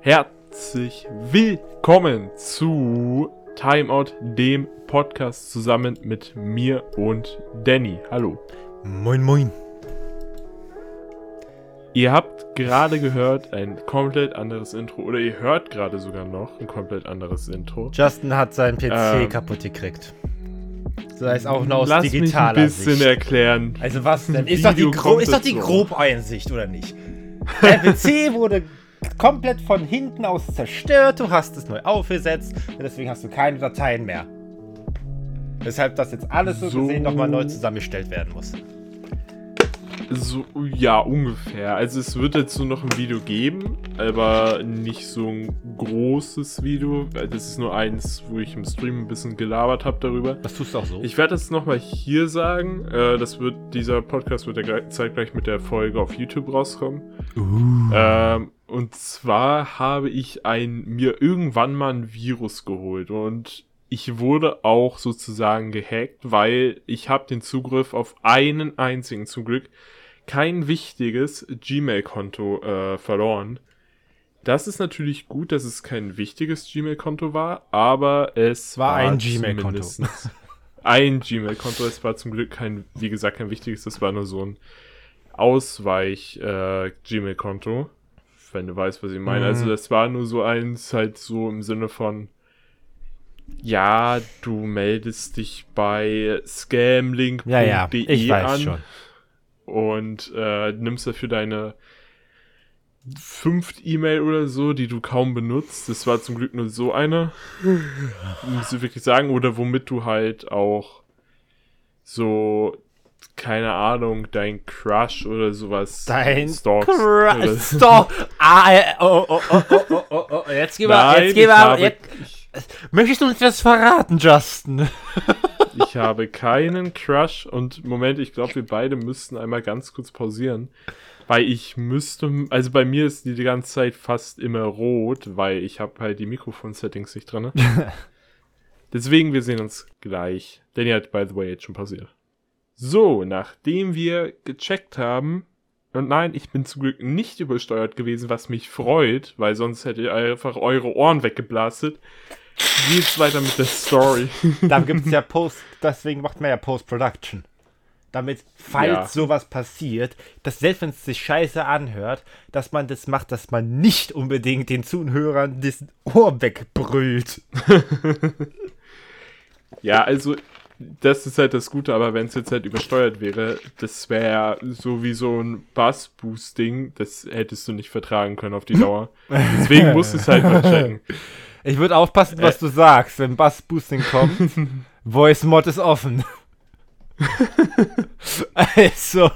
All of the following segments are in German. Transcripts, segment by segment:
Herzlich willkommen zu Timeout, dem Podcast zusammen mit mir und Danny. Hallo. Moin, moin. Ihr habt gerade gehört ein komplett anderes Intro oder ihr hört gerade sogar noch ein komplett anderes Intro. Justin hat seinen PC ähm, kaputt gekriegt. Das heißt auch noch aus lass digitaler mich ein bisschen Sicht. erklären. Also was denn? Ist doch die, Gro ist doch die Grobeinsicht, oder nicht? Der PC wurde komplett von hinten aus zerstört, du hast es neu aufgesetzt und deswegen hast du keine Dateien mehr. Weshalb das jetzt alles so, so gesehen nochmal neu zusammengestellt werden muss. So, ja, ungefähr. Also es wird jetzt nur noch ein Video geben, aber nicht so ein großes Video. Das ist nur eins, wo ich im Stream ein bisschen gelabert habe darüber. Das tust du auch so. Ich werde das nochmal hier sagen. Äh, das wird, dieser Podcast wird ja zeitgleich mit der Folge auf YouTube rauskommen. Uh. Ähm, und zwar habe ich ein, mir irgendwann mal ein Virus geholt und ich wurde auch sozusagen gehackt, weil ich habe den Zugriff auf einen einzigen, zum Glück, kein wichtiges Gmail-Konto äh, verloren. Das ist natürlich gut, dass es kein wichtiges Gmail-Konto war, aber es war, war ein Gmail-Konto. ein Gmail-Konto. Es war zum Glück kein, wie gesagt, kein wichtiges, das war nur so ein Ausweich-Gmail-Konto. Äh, wenn du weißt, was ich meine. Also mhm. Also das war nur so eins, halt so im Sinne von, ja, du meldest dich bei scamlink.de ja, ja, weiß an schon. und äh, nimmst dafür deine fünft E-Mail oder so, die du kaum benutzt. Das war zum Glück nur so eine. muss ich wirklich sagen. Oder womit du halt auch so keine Ahnung, dein Crush oder sowas dein. Crush. Stalk. Ah, äh, oh, oh, oh, oh, oh, oh, oh. Jetzt gehen wir, Nein, jetzt gehen wir, jetzt, Möchtest du uns das verraten, Justin? ich habe keinen Crush und Moment, ich glaube, wir beide müssten einmal ganz kurz pausieren. Weil ich müsste, also bei mir ist die die ganze Zeit fast immer rot, weil ich habe halt die Mikrofon-Settings nicht drin. Deswegen, wir sehen uns gleich. Danny hat, by the way, jetzt schon pausiert. So, nachdem wir gecheckt haben, und nein, ich bin zum Glück nicht übersteuert gewesen, was mich freut, weil sonst hätte ihr einfach eure Ohren weggeblastet. Geht's weiter mit der Story. Da gibt's ja Post, deswegen macht man ja Post-Production. Damit, falls ja. sowas passiert, dass selbst wenn es sich scheiße anhört, dass man das macht, dass man nicht unbedingt den Zuhörern das Ohr wegbrüllt. ja, also das ist halt das Gute, aber wenn es jetzt halt übersteuert wäre, das wäre so wie so ein Bass-Boosting, das hättest du nicht vertragen können auf die Dauer. Deswegen musst du es halt mal checken. Ich würde aufpassen, was äh. du sagst, wenn Bass-Boosting kommt. Voice-Mod ist offen. also.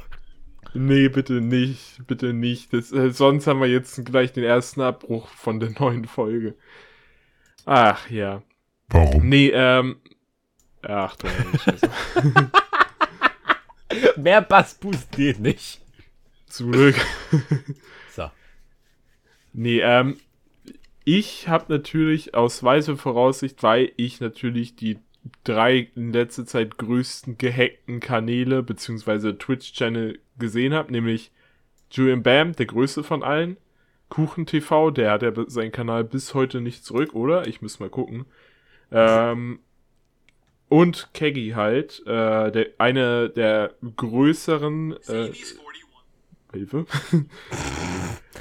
Nee, bitte nicht, bitte nicht. Das, äh, sonst haben wir jetzt gleich den ersten Abbruch von der neuen Folge. Ach ja. Warum? Nee, ähm, Ach du Scheiße. Mehr Bassboost geht nicht. Zum Glück. so. Nee, ähm, ich habe natürlich aus weißer Voraussicht, weil ich natürlich die drei in letzter Zeit größten gehackten Kanäle beziehungsweise Twitch-Channel gesehen habe, nämlich Julian Bam, der größte von allen, Kuchen TV, der hat ja seinen Kanal bis heute nicht zurück, oder? Ich muss mal gucken. Ähm, und Keggy halt, äh, der, eine der größeren. Äh, Hilfe.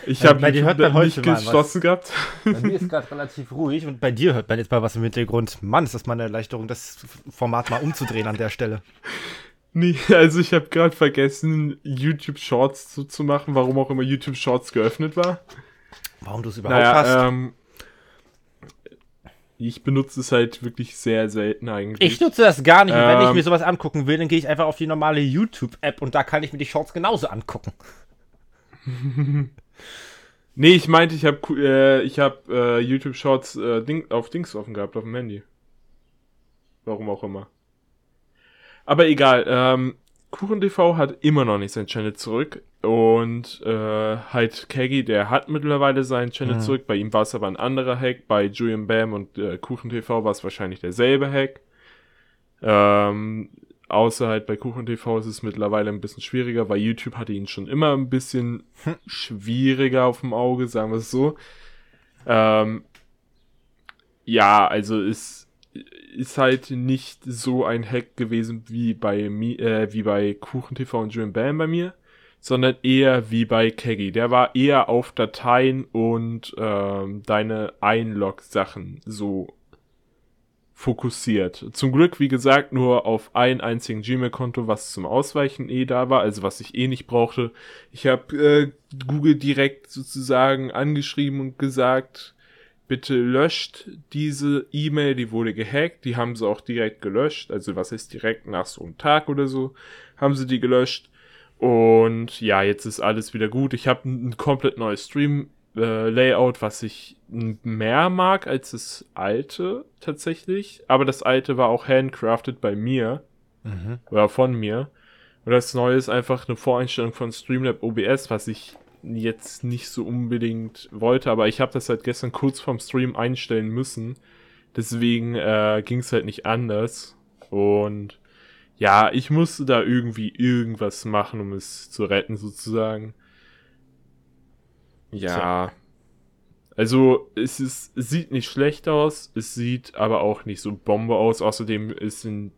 ich habe bei dir hört man heute nicht geschlossen gehabt. Bei mir ist gerade relativ ruhig und bei dir hört man jetzt mal was im Hintergrund. Mann, ist das mal eine Erleichterung, das Format mal umzudrehen an der Stelle. Nee, also ich habe gerade vergessen, YouTube Shorts zu, zu machen, warum auch immer YouTube Shorts geöffnet war. Warum du es überhaupt naja, hast? Ähm, ich benutze es halt wirklich sehr selten eigentlich. Ich nutze das gar nicht. Ähm, wenn ich ähm, mir sowas angucken will, dann gehe ich einfach auf die normale YouTube-App und da kann ich mir die Shorts genauso angucken. nee, ich meinte, ich habe äh, hab, äh, YouTube Shorts äh, Ding, auf Dings offen gehabt, auf dem Handy. Warum auch immer. Aber egal, ähm, KuchenTV hat immer noch nicht sein Channel zurück. Und äh, halt Keggy, der hat mittlerweile seinen Channel mhm. zurück. Bei ihm war es aber ein anderer Hack. Bei Julian Bam und äh, KuchenTV war es wahrscheinlich derselbe Hack. Ähm, außer halt bei Kuchen TV ist es mittlerweile ein bisschen schwieriger, weil YouTube hatte ihn schon immer ein bisschen hm. schwieriger auf dem Auge, sagen wir es so. Ähm, ja, also ist, ist halt nicht so ein Hack gewesen wie bei, äh, wie bei Kuchen TV und Dream Bam bei mir, sondern eher wie bei Keggy. Der war eher auf Dateien und ähm, deine Einlog-Sachen so fokussiert. Zum Glück, wie gesagt, nur auf ein einzigen Gmail-Konto, was zum Ausweichen eh da war, also was ich eh nicht brauchte. Ich habe äh, Google direkt sozusagen angeschrieben und gesagt, bitte löscht diese E-Mail, die wurde gehackt, die haben sie auch direkt gelöscht, also was ist direkt nach so einem Tag oder so, haben sie die gelöscht. Und ja, jetzt ist alles wieder gut. Ich habe ein komplett neues Stream äh, was ich mehr mag als das alte tatsächlich. Aber das alte war auch handcrafted bei mir. Mhm. Oder von mir. Und das neue ist einfach eine Voreinstellung von Streamlab OBS, was ich jetzt nicht so unbedingt wollte. Aber ich habe das halt gestern kurz vorm Stream einstellen müssen. Deswegen äh, ging es halt nicht anders. Und ja, ich musste da irgendwie irgendwas machen, um es zu retten sozusagen. Ja. Also, es, ist, es sieht nicht schlecht aus, es sieht aber auch nicht so Bombe aus. Außerdem ist in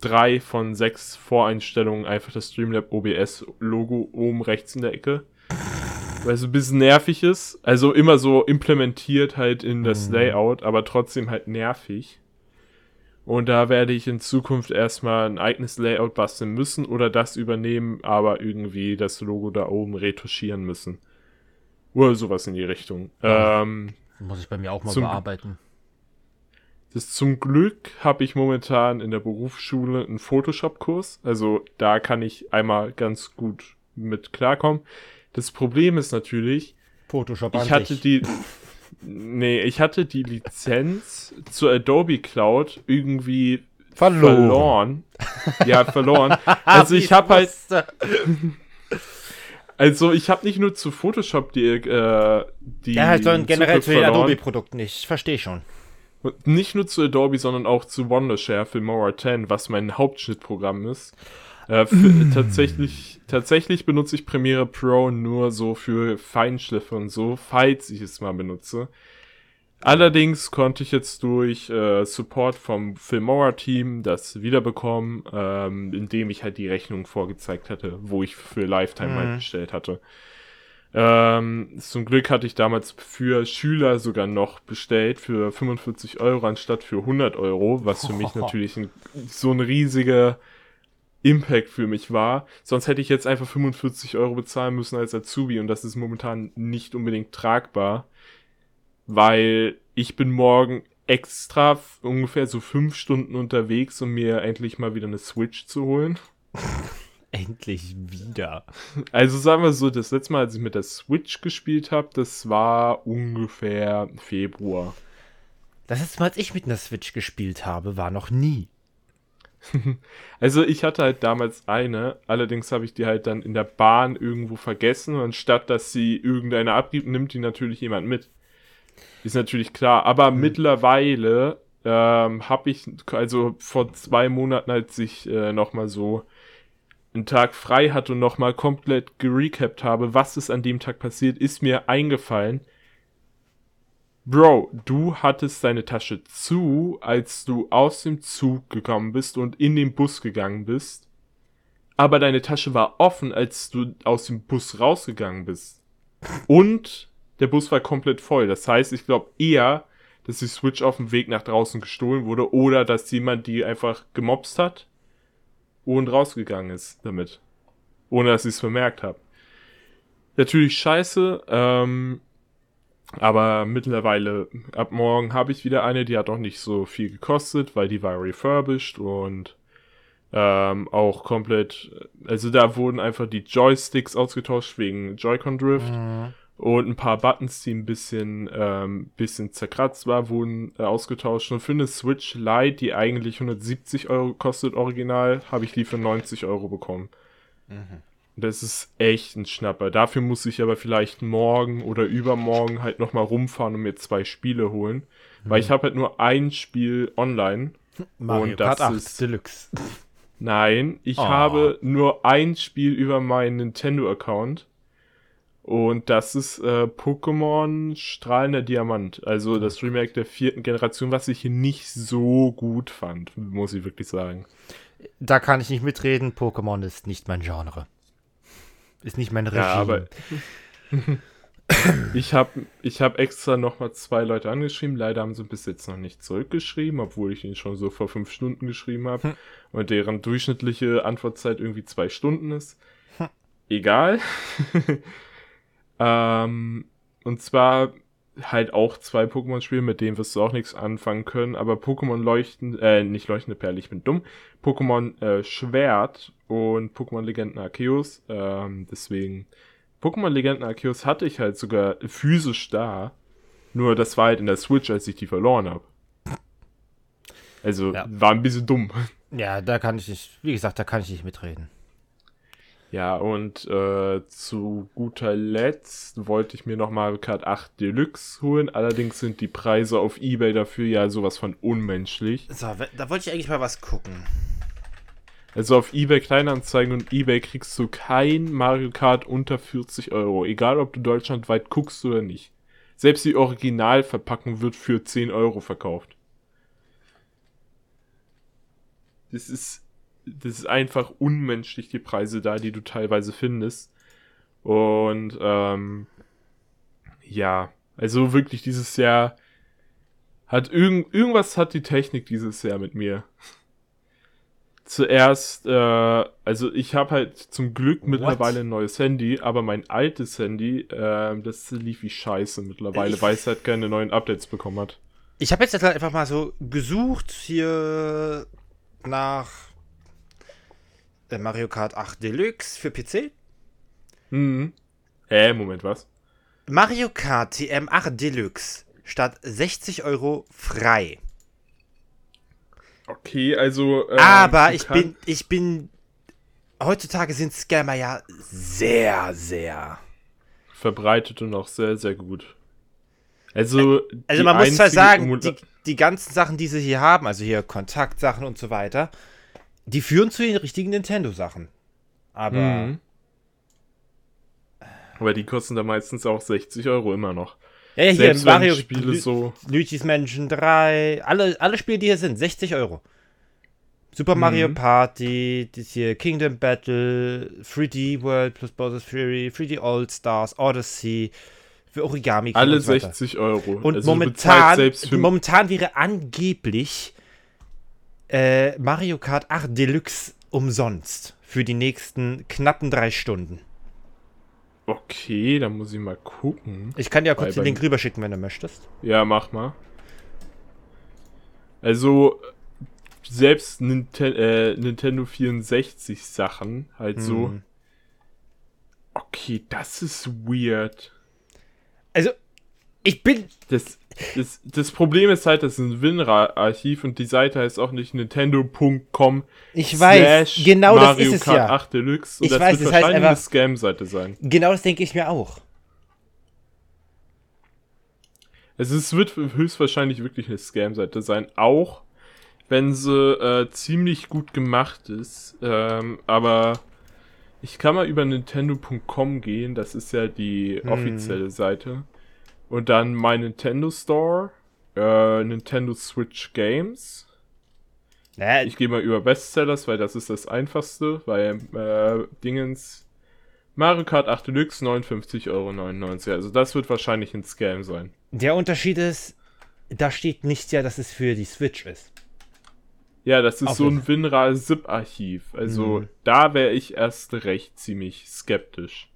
drei von sechs Voreinstellungen einfach das Streamlab OBS Logo oben rechts in der Ecke. Weil es ein bisschen nervig ist. Also immer so implementiert halt in das mhm. Layout, aber trotzdem halt nervig. Und da werde ich in Zukunft erstmal ein eigenes Layout basteln müssen oder das übernehmen, aber irgendwie das Logo da oben retuschieren müssen. Oder sowas in die Richtung. Ja, ähm, muss ich bei mir auch mal zum, bearbeiten. Das zum Glück habe ich momentan in der Berufsschule einen Photoshop-Kurs. Also da kann ich einmal ganz gut mit klarkommen. Das Problem ist natürlich, Photoshop ich hatte die, nee, ich hatte die Lizenz zur Adobe Cloud irgendwie verloren. verloren. Ja, verloren. Also ich habe halt, also ich habe nicht nur zu Photoshop die, äh, die Ja, halt, sondern generell zu den Adobe-Produkten nicht. Ich verstehe schon. Und nicht nur zu Adobe, sondern auch zu Wondershare Filmora 10, was mein Hauptschnittprogramm ist. Äh, mm. tatsächlich, tatsächlich benutze ich Premiere Pro nur so für Feinschliffe und so, falls ich es mal benutze. Allerdings konnte ich jetzt durch äh, Support vom Filmora-Team das wiederbekommen, ähm, indem ich halt die Rechnung vorgezeigt hatte, wo ich für Lifetime halt mhm. bestellt hatte. Ähm, zum Glück hatte ich damals für Schüler sogar noch bestellt für 45 Euro anstatt für 100 Euro, was für mich natürlich ein, so ein riesiger Impact für mich war. Sonst hätte ich jetzt einfach 45 Euro bezahlen müssen als Azubi und das ist momentan nicht unbedingt tragbar weil ich bin morgen extra ungefähr so fünf Stunden unterwegs, um mir endlich mal wieder eine Switch zu holen. endlich wieder. Also sagen wir so, das letzte Mal, als ich mit der Switch gespielt habe, das war ungefähr Februar. Das letzte Mal, als ich mit einer Switch gespielt habe, war noch nie. also ich hatte halt damals eine, allerdings habe ich die halt dann in der Bahn irgendwo vergessen und statt dass sie irgendeine abgibt, nimmt die natürlich jemand mit. Ist natürlich klar, aber mhm. mittlerweile ähm, habe ich, also vor zwei Monaten, als ich äh, nochmal so einen Tag frei hatte und nochmal komplett gerecapt habe, was ist an dem Tag passiert, ist mir eingefallen. Bro, du hattest deine Tasche zu, als du aus dem Zug gekommen bist und in den Bus gegangen bist. Aber deine Tasche war offen, als du aus dem Bus rausgegangen bist. Und der Bus war komplett voll. Das heißt, ich glaube eher, dass die Switch auf dem Weg nach draußen gestohlen wurde oder dass jemand die einfach gemobst hat und rausgegangen ist damit. Ohne dass ich es bemerkt habe. Natürlich scheiße, ähm, aber mittlerweile, ab morgen habe ich wieder eine, die hat auch nicht so viel gekostet, weil die war refurbished und ähm, auch komplett, also da wurden einfach die Joysticks ausgetauscht wegen Joy-Con Drift. Mhm. Und ein paar Buttons, die ein bisschen, ähm, bisschen zerkratzt war, wurden äh, ausgetauscht. Und für eine Switch Lite, die eigentlich 170 Euro kostet, original, habe ich die für 90 Euro bekommen. Mhm. Das ist echt ein Schnapper. Dafür muss ich aber vielleicht morgen oder übermorgen halt nochmal rumfahren und mir zwei Spiele holen. Mhm. Weil ich habe halt nur ein Spiel online. Mario und das Kart 8 ist Deluxe. Nein, ich oh. habe nur ein Spiel über meinen Nintendo-Account. Und das ist äh, Pokémon Strahlender Diamant. Also das Remake der vierten Generation, was ich nicht so gut fand, muss ich wirklich sagen. Da kann ich nicht mitreden. Pokémon ist nicht mein Genre. Ist nicht mein Regime. Ja, aber ich habe ich hab extra nochmal zwei Leute angeschrieben. Leider haben sie bis jetzt noch nicht zurückgeschrieben, obwohl ich ihnen schon so vor fünf Stunden geschrieben habe. Hm. Und deren durchschnittliche Antwortzeit irgendwie zwei Stunden ist. Hm. Egal. ähm, und zwar halt auch zwei Pokémon-Spiele, mit denen wirst du auch nichts anfangen können, aber Pokémon leuchten, äh, nicht leuchtende Perle, ich bin dumm. Pokémon äh, Schwert und Pokémon Legenden Arceus, ähm, deswegen Pokémon Legenden Arceus hatte ich halt sogar physisch da, nur das war halt in der Switch, als ich die verloren habe. Also, ja. war ein bisschen dumm. Ja, da kann ich nicht, wie gesagt, da kann ich nicht mitreden. Ja, und äh, zu guter Letzt wollte ich mir noch Mario Kart 8 Deluxe holen. Allerdings sind die Preise auf Ebay dafür ja sowas von unmenschlich. So, da wollte ich eigentlich mal was gucken. Also auf Ebay Kleinanzeigen und Ebay kriegst du kein Mario Kart unter 40 Euro. Egal, ob du deutschlandweit guckst oder nicht. Selbst die Originalverpackung wird für 10 Euro verkauft. Das ist das ist einfach unmenschlich, die Preise da, die du teilweise findest. Und ähm, ja, also wirklich dieses Jahr hat irgend, irgendwas hat die Technik dieses Jahr mit mir. Zuerst, äh, also ich habe halt zum Glück What? mittlerweile ein neues Handy, aber mein altes Handy, äh, das lief wie Scheiße mittlerweile, weil es halt keine neuen Updates bekommen hat. Ich habe jetzt halt einfach mal so gesucht hier nach Mario Kart 8 Deluxe für PC. Mhm. Hä, Moment, was? Mario Kart TM 8 Deluxe statt 60 Euro frei. Okay, also. Äh, Aber ich bin, ich bin. Heutzutage sind Scammer ja sehr, sehr verbreitet und auch sehr, sehr gut. Also, also man muss zwar sagen, die, die ganzen Sachen, die sie hier haben, also hier Kontaktsachen und so weiter, die führen zu den richtigen Nintendo-Sachen. Aber. Mhm. Aber die kosten da meistens auch 60 Euro immer noch. Ja, ja hier Selbst Mario Spiele so. Luigi's Mansion 3, alle, alle Spiele, die hier sind, 60 Euro. Super Mario mhm. Party, das hier Kingdom Battle, 3D World plus Bowser's Fury, 3D All Stars, Odyssey, für Origami. Alle und so 60 Euro. Und also momentan, momentan wäre angeblich äh, Mario Kart 8 Deluxe umsonst für die nächsten knappen drei Stunden. Okay, dann muss ich mal gucken. Ich kann dir ja kurz den Link rüberschicken, wenn du möchtest. Ja, mach mal. Also, selbst Ninten äh, Nintendo 64 Sachen, halt hm. so. Okay, das ist weird. Also, ich bin. Das, das, das Problem ist halt, das ist ein WinRAR-Archiv und die Seite heißt auch nicht nintendo.com. Ich weiß, genau Mario das ist es Kart ja. 8 Deluxe. Und ich das weiß, wird das wahrscheinlich heißt einfach, eine Scam-Seite sein. Genau das denke ich mir auch. Also es wird höchstwahrscheinlich wirklich eine Scam-Seite sein, auch wenn sie äh, ziemlich gut gemacht ist. Ähm, aber ich kann mal über nintendo.com gehen, das ist ja die hm. offizielle Seite. Und dann mein Nintendo Store, äh, Nintendo Switch Games. Äh. Ich gehe mal über Bestsellers, weil das ist das einfachste, weil äh, Dingens Mario Kart 8 Deluxe 59,99 Euro. Also das wird wahrscheinlich ein Scam sein. Der Unterschied ist, da steht nicht ja, dass es für die Switch ist. Ja, das ist Auf so ein WinRAR-ZIP-Archiv. Also mhm. da wäre ich erst recht ziemlich skeptisch.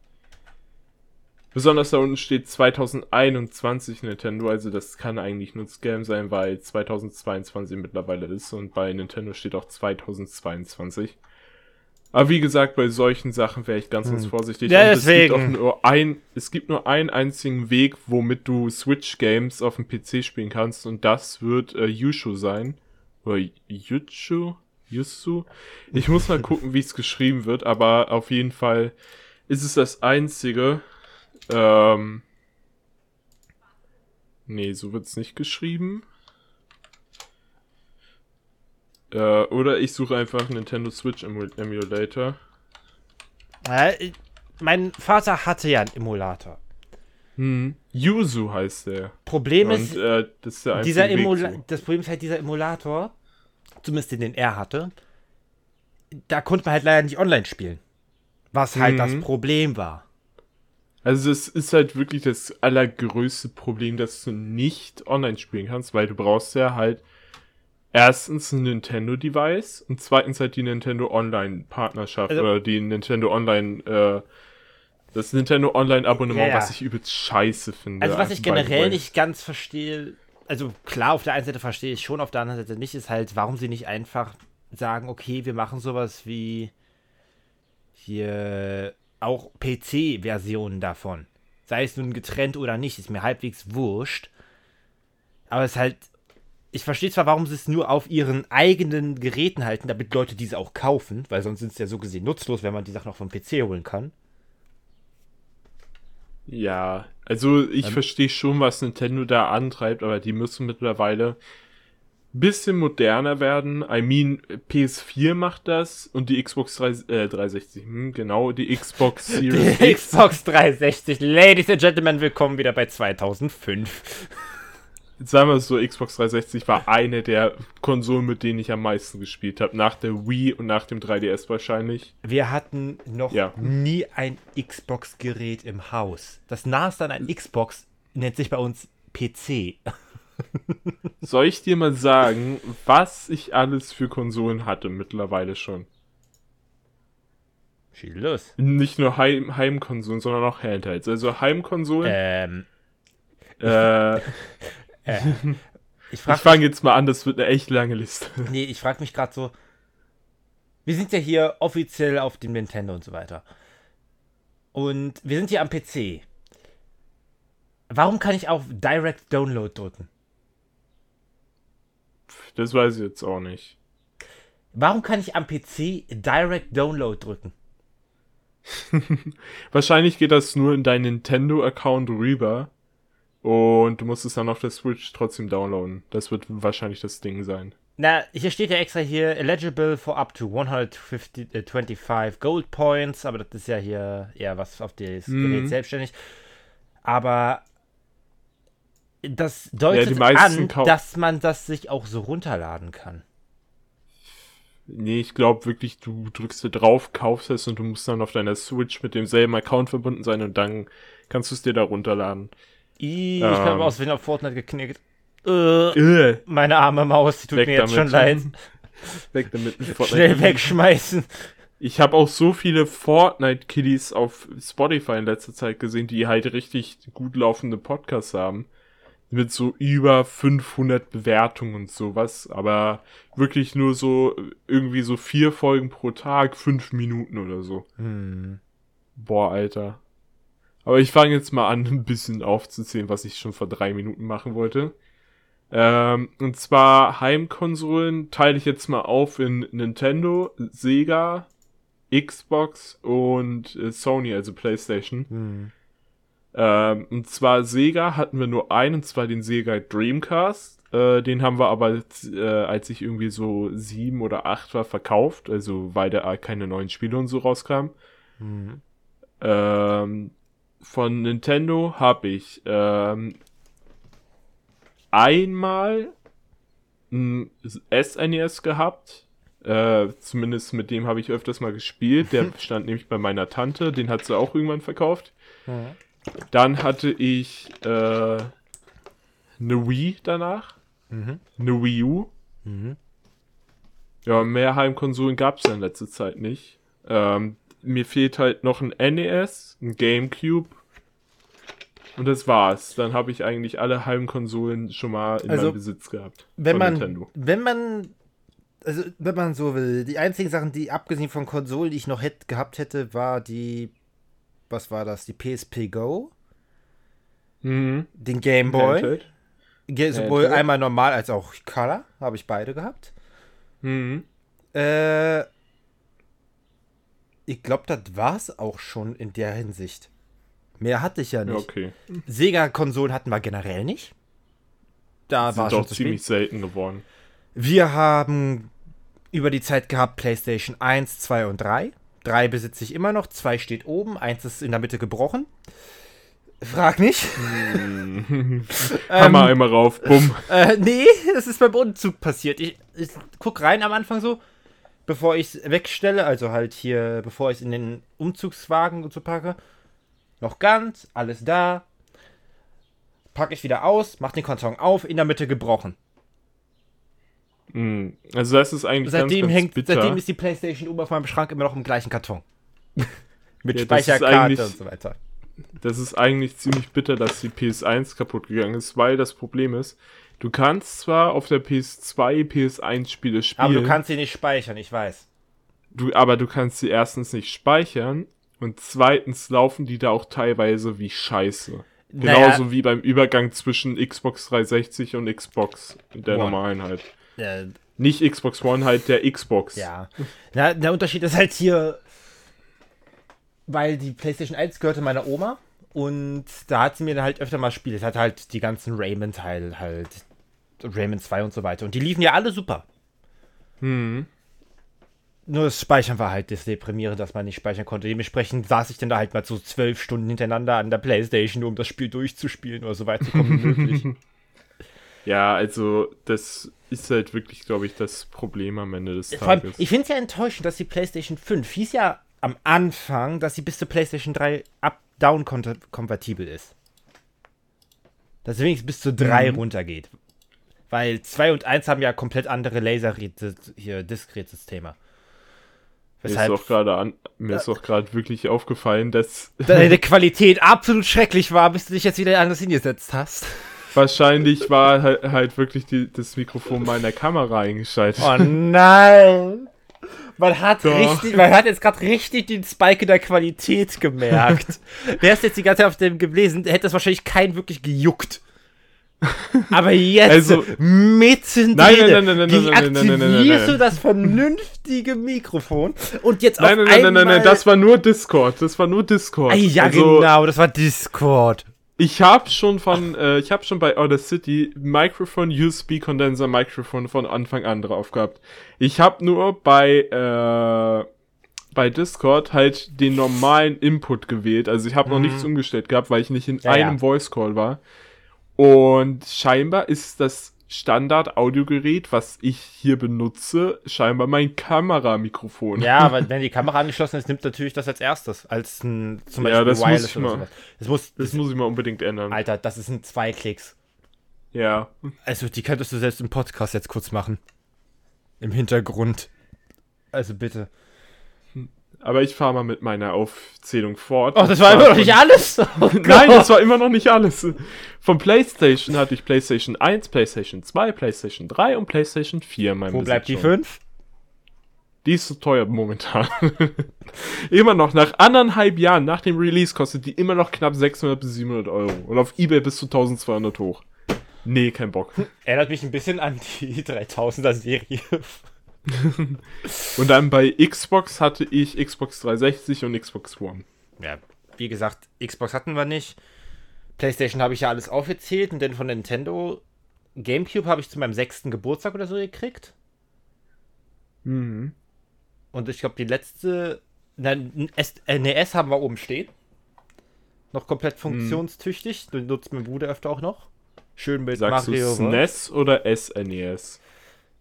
Besonders da unten steht 2021 Nintendo, also das kann eigentlich nur ein Scam sein, weil 2022 mittlerweile ist und bei Nintendo steht auch 2022. Aber wie gesagt, bei solchen Sachen wäre ich ganz, ganz hm. vorsichtig. Ja, und deswegen. Es gibt, nur ein, es gibt nur einen einzigen Weg, womit du Switch-Games auf dem PC spielen kannst und das wird äh, Yushu sein. Oder Yuchu? Yusu? Ich muss mal gucken, wie es geschrieben wird, aber auf jeden Fall ist es das einzige, ähm. Nee, so wird's nicht geschrieben. Äh, oder ich suche einfach Nintendo Switch Emulator. Äh, mein Vater hatte ja einen Emulator. Hm. Yuzu heißt der. Problem Und, ist, äh, das, ist dieser Emula das Problem ist halt, dieser Emulator, zumindest den, den er hatte, da konnte man halt leider nicht online spielen. Was halt mhm. das Problem war. Also es ist halt wirklich das allergrößte Problem, dass du nicht online spielen kannst, weil du brauchst ja halt erstens ein Nintendo-Device und zweitens halt die Nintendo Online-Partnerschaft also, oder die Nintendo Online, äh, das Nintendo Online-Abonnement, ja. was ich übelst scheiße finde. Also was ich generell nicht ganz verstehe, also klar, auf der einen Seite verstehe ich schon, auf der anderen Seite nicht, ist halt, warum sie nicht einfach sagen, okay, wir machen sowas wie hier auch PC-Versionen davon. Sei es nun getrennt oder nicht, ist mir halbwegs wurscht. Aber es ist halt ich verstehe zwar, warum sie es nur auf ihren eigenen Geräten halten, damit Leute diese auch kaufen, weil sonst sind es ja so gesehen nutzlos, wenn man die Sachen auch vom PC holen kann. Ja, also ich ähm, verstehe schon, was Nintendo da antreibt, aber die müssen mittlerweile bisschen moderner werden. I mean, PS4 macht das und die Xbox 3, äh, 360, hm, genau, die Xbox Series Die X. Xbox 360, Ladies and Gentlemen, willkommen wieder bei 2005 sagen wir es so, Xbox 360 war eine der Konsolen, mit denen ich am meisten gespielt habe. Nach der Wii und nach dem 3DS wahrscheinlich. Wir hatten noch ja. nie ein Xbox-Gerät im Haus. Das naheste an ein Xbox nennt sich bei uns PC. Soll ich dir mal sagen, was ich alles für Konsolen hatte mittlerweile schon? Schieß los. Nicht nur Heim Heimkonsolen, sondern auch Handhelds. Also Heimkonsolen. Ähm. Äh, Äh, ich, ich fange jetzt mal an, das wird eine echt lange Liste. Nee, ich frage mich gerade so. Wir sind ja hier offiziell auf dem Nintendo und so weiter. Und wir sind hier am PC. Warum kann ich auf Direct Download drücken? Das weiß ich jetzt auch nicht. Warum kann ich am PC Direct Download drücken? Wahrscheinlich geht das nur in deinen Nintendo-Account rüber. Und du musst es dann auf der Switch trotzdem downloaden. Das wird wahrscheinlich das Ding sein. Na, hier steht ja extra hier, eligible for up to 125 äh, Gold Points, aber das ist ja hier eher was auf das mhm. Gerät selbstständig. Aber das deutet ja, an, dass man das sich auch so runterladen kann. Nee, ich glaube wirklich, du drückst da drauf, kaufst es und du musst dann auf deiner Switch mit demselben Account verbunden sein und dann kannst du es dir da runterladen. Ich ähm, habe aus Versehen auf Fortnite geknickt. Äh, äh, meine arme Maus, die tut mir jetzt schon leid. Weg damit. Schnell wegschmeißen. Ich habe auch so viele Fortnite-Kiddies auf Spotify in letzter Zeit gesehen, die halt richtig gut laufende Podcasts haben. Mit so über 500 Bewertungen und sowas. Aber wirklich nur so, irgendwie so vier Folgen pro Tag, fünf Minuten oder so. Hm. Boah, Alter. Aber ich fange jetzt mal an, ein bisschen aufzuzählen, was ich schon vor drei Minuten machen wollte. Ähm, und zwar Heimkonsolen teile ich jetzt mal auf in Nintendo, Sega, Xbox und äh, Sony, also PlayStation. Hm. Ähm, und zwar Sega hatten wir nur einen, und zwar den Sega Dreamcast. Äh, den haben wir aber, äh, als ich irgendwie so sieben oder acht war, verkauft. Also weil da keine neuen Spiele und so rauskamen. Hm. Ähm, von Nintendo habe ich ähm, einmal ein SNES e gehabt. Äh, zumindest mit dem habe ich öfters mal gespielt. Der stand nämlich bei meiner Tante. Den hat sie auch irgendwann verkauft. Mhm. Dann hatte ich äh, eine Wii danach. Mhm. Eine Wii U. Mhm. Ja, mehr Heimkonsolen gab es in letzter Zeit nicht. Ähm, mir fehlt halt noch ein NES, ein GameCube und das war's. Dann habe ich eigentlich alle Heimkonsolen schon mal in also, meinem Besitz gehabt. Wenn man, Nintendo. wenn man, also wenn man so will, die einzigen Sachen, die abgesehen von Konsolen, die ich noch hätte, gehabt hätte, war die, was war das, die PSP Go, mhm. den Game Boy, sowohl einmal normal als auch Color, habe ich beide gehabt. Mhm. Äh, ich glaube, das war's auch schon in der Hinsicht. Mehr hatte ich ja nicht. Okay. Sega-Konsolen hatten wir generell nicht. Da war schon ziemlich selten geworden. Wir haben über die Zeit gehabt PlayStation 1, 2 und 3. 3 besitze ich immer noch, 2 steht oben, 1 ist in der Mitte gebrochen. Frag nicht. Hm. Hammer ähm, einmal rauf, bumm. Äh, nee, das ist beim Umzug passiert. Ich, ich guck rein am Anfang so, bevor ich es wegstelle, also halt hier, bevor ich es in den Umzugswagen und so packe. Noch ganz, alles da. Packe ich wieder aus, mach den Karton auf, in der Mitte gebrochen. Hm. Also das ist eigentlich seitdem ganz, ganz hängt, bitter. Seitdem ist die Playstation oben auf meinem Schrank immer noch im gleichen Karton. Mit ja, Speicherkarte und so weiter. Das ist eigentlich ziemlich bitter, dass die PS1 kaputt gegangen ist, weil das Problem ist, du kannst zwar auf der PS2 PS1 Spiele spielen. Aber du kannst sie nicht speichern, ich weiß. Du, aber du kannst sie erstens nicht speichern und zweitens laufen die da auch teilweise wie Scheiße. Genauso naja, wie beim Übergang zwischen Xbox 360 und Xbox der One. normalen halt. Ja. Nicht Xbox One, halt der Xbox. Ja. Na, der Unterschied ist halt hier, weil die PlayStation 1 gehörte meiner Oma und da hat sie mir dann halt öfter mal Spiele. Es hat halt die ganzen Rayman-Teile halt, Rayman 2 und so weiter. Und die liefen ja alle super. Hm. Nur das Speichern war halt das Deprimierende, dass man nicht speichern konnte. Dementsprechend saß ich dann da halt mal so zwölf Stunden hintereinander an der Playstation, um das Spiel durchzuspielen oder so weit zu kommen wie möglich. Ja, also das ist halt wirklich, glaube ich, das Problem am Ende des Tages. Allem, ich finde es ja enttäuschend, dass die PlayStation 5 hieß ja am Anfang, dass sie bis zur PlayStation 3 up-down-kompatibel ist. Dass sie wenigstens bis zu 3 mhm. runtergeht. Weil 2 und 1 haben ja komplett andere Laser hier Diskret-Systeme. Weshalb, mir ist auch gerade an, mir ist auch gerade wirklich aufgefallen, dass deine Qualität absolut schrecklich war, bis du dich jetzt wieder anders hingesetzt hast. Wahrscheinlich war halt, halt wirklich die, das Mikrofon meiner Kamera eingeschaltet. Oh nein! Man hat Doch. richtig, man hat jetzt gerade richtig den Spike in der Qualität gemerkt. Wäre es jetzt die ganze Zeit auf dem gelesen, hätte das wahrscheinlich keinen wirklich gejuckt. Aber jetzt, also, mittendrin, nein, nein, nein, nein, nein, nein, nein, du das vernünftige Mikrofon und jetzt nein, auf nein, nein, nein, nein, das war nur Discord, das war nur Discord. Ah, ja, also, genau, das war Discord. Ich habe schon von, äh, ich habe schon bei Outer City Microphone USB Condenser Mikrofon von Anfang an drauf gehabt. Ich habe nur bei äh, bei Discord halt den normalen Input gewählt. Also ich habe mhm. noch nichts umgestellt gehabt, weil ich nicht in ja, einem ja. Voice Call war. Und scheinbar ist das Standard-Audiogerät, was ich hier benutze, scheinbar mein Kameramikrofon. Ja, aber wenn die Kamera angeschlossen ist, nimmt natürlich das als erstes, als ein, zum Beispiel ja, das Wireless muss ich mal, sowas. Das, muss, das, das muss ich mal unbedingt ändern. Alter, das sind zwei Klicks. Ja. Also, die könntest du selbst im Podcast jetzt kurz machen. Im Hintergrund. Also bitte. Aber ich fahre mal mit meiner Aufzählung fort. Oh, das war immer noch nicht alles? Oh Nein, das war immer noch nicht alles. Von PlayStation hatte ich PlayStation 1, PlayStation 2, PlayStation 3 und PlayStation 4 in meinem Wo Besitz bleibt die 5? Die ist so teuer momentan. immer noch, nach anderthalb Jahren nach dem Release kostet die immer noch knapp 600 bis 700 Euro. Und auf Ebay bis zu 1200 hoch. Nee, kein Bock. Erinnert mich ein bisschen an die 3000er Serie und dann bei Xbox hatte ich Xbox 360 und Xbox One. Ja, wie gesagt, Xbox hatten wir nicht. PlayStation habe ich ja alles aufgezählt und dann von Nintendo GameCube habe ich zu meinem sechsten Geburtstag oder so gekriegt. Mhm. Und ich glaube, die letzte. Nein, NES haben wir oben stehen. Noch komplett mhm. funktionstüchtig. Mhm. Den nutzt mein Bruder öfter auch noch. Schön mit Sagst Mario. Du SNES oder SNES?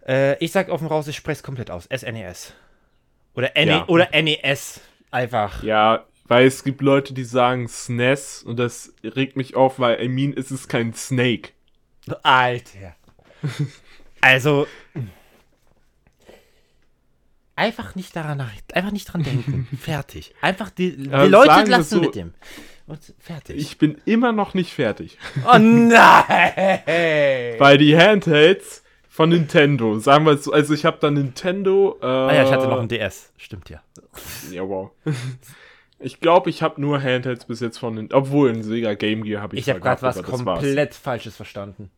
Äh, ich sag offen raus, ich spreche es komplett aus. SNES. E oder, NE ja. oder NES. Einfach. Ja, weil es gibt Leute, die sagen SNES und das regt mich auf, weil I mean, es ist kein Snake. Alter. also. Einfach nicht daran nach, einfach nicht dran denken. fertig. Einfach die, die äh, Leute lassen so, mit dem. Und fertig. Ich bin immer noch nicht fertig. Oh nein! Weil die Handhelds von Nintendo. Sagen wir es so. Also ich habe da Nintendo. Äh, ah ja, ich hatte noch ein DS. Stimmt ja. Ja, wow. Ich glaube, ich habe nur Handhelds bis jetzt von, obwohl ein Sega Game Gear habe ich. Ich habe gerade was komplett Falsches verstanden.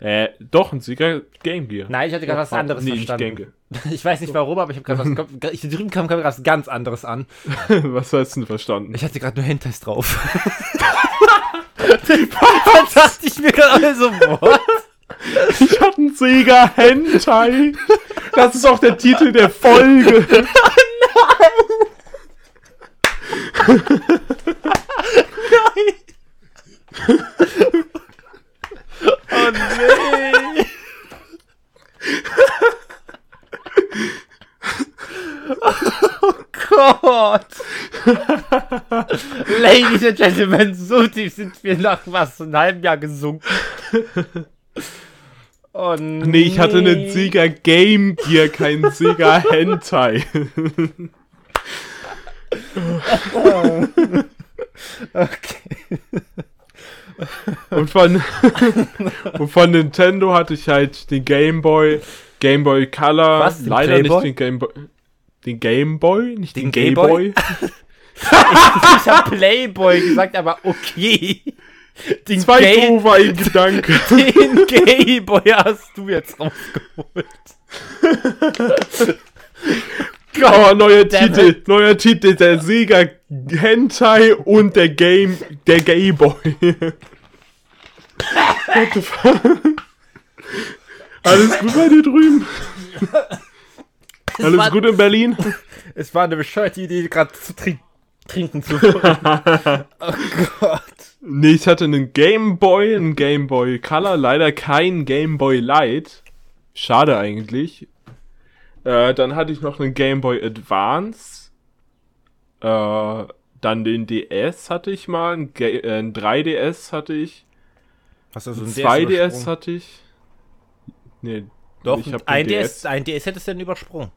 Äh, doch, ein Sega Game Gear. Nein, ich hatte gerade was anderes nee, verstanden. Ich weiß nicht warum, aber ich habe gerade was. Ich, drüben kam gerade was ganz anderes an. was hast du denn verstanden? Ich hatte gerade nur Handhelds drauf. Dann dachte ich mir gerade so, what? Ich hatte einen Sega Hentai. Das ist auch der Titel der Folge. Nein! oh nee! Oh Gott! Ladies and Gentlemen, so tief sind wir nach was, einem halben Jahr gesunken. Oh nee. nee, ich hatte einen Sega Game Gear, keinen Sega Hentai. okay. Und von, und von Nintendo hatte ich halt den Game Boy, Game Boy Color, Was, leider Playboy? nicht den Game Boy. Den Game Boy, nicht den, Den Game Gameboy? Boy. ich ich habe Playboy gesagt, aber okay. Den Zwei Game- doof war ein Gedanke. Den Gameboy hast du jetzt rausgeholt. Oh, neuer Titel, neuer Titel, der Sega Hentai und der Game, der Game Boy. What the fuck? Alles gut bei dir drüben? Alles war- gut in Berlin? Es war eine bescheuerte Idee, gerade zu trink trinken zu wollen. oh Gott. Nee, ich hatte einen Game Boy, einen Game Boy Color, leider kein Game Boy Light. Schade eigentlich. Äh, dann hatte ich noch einen Game Boy Advance. Äh, dann den DS hatte ich mal, ein, Ga äh, ein 3DS hatte ich. Hast du so Ein ein 2DS hatte ich. Nee, Doch, ich hab ein den DS, ein DS hättest du denn übersprungen.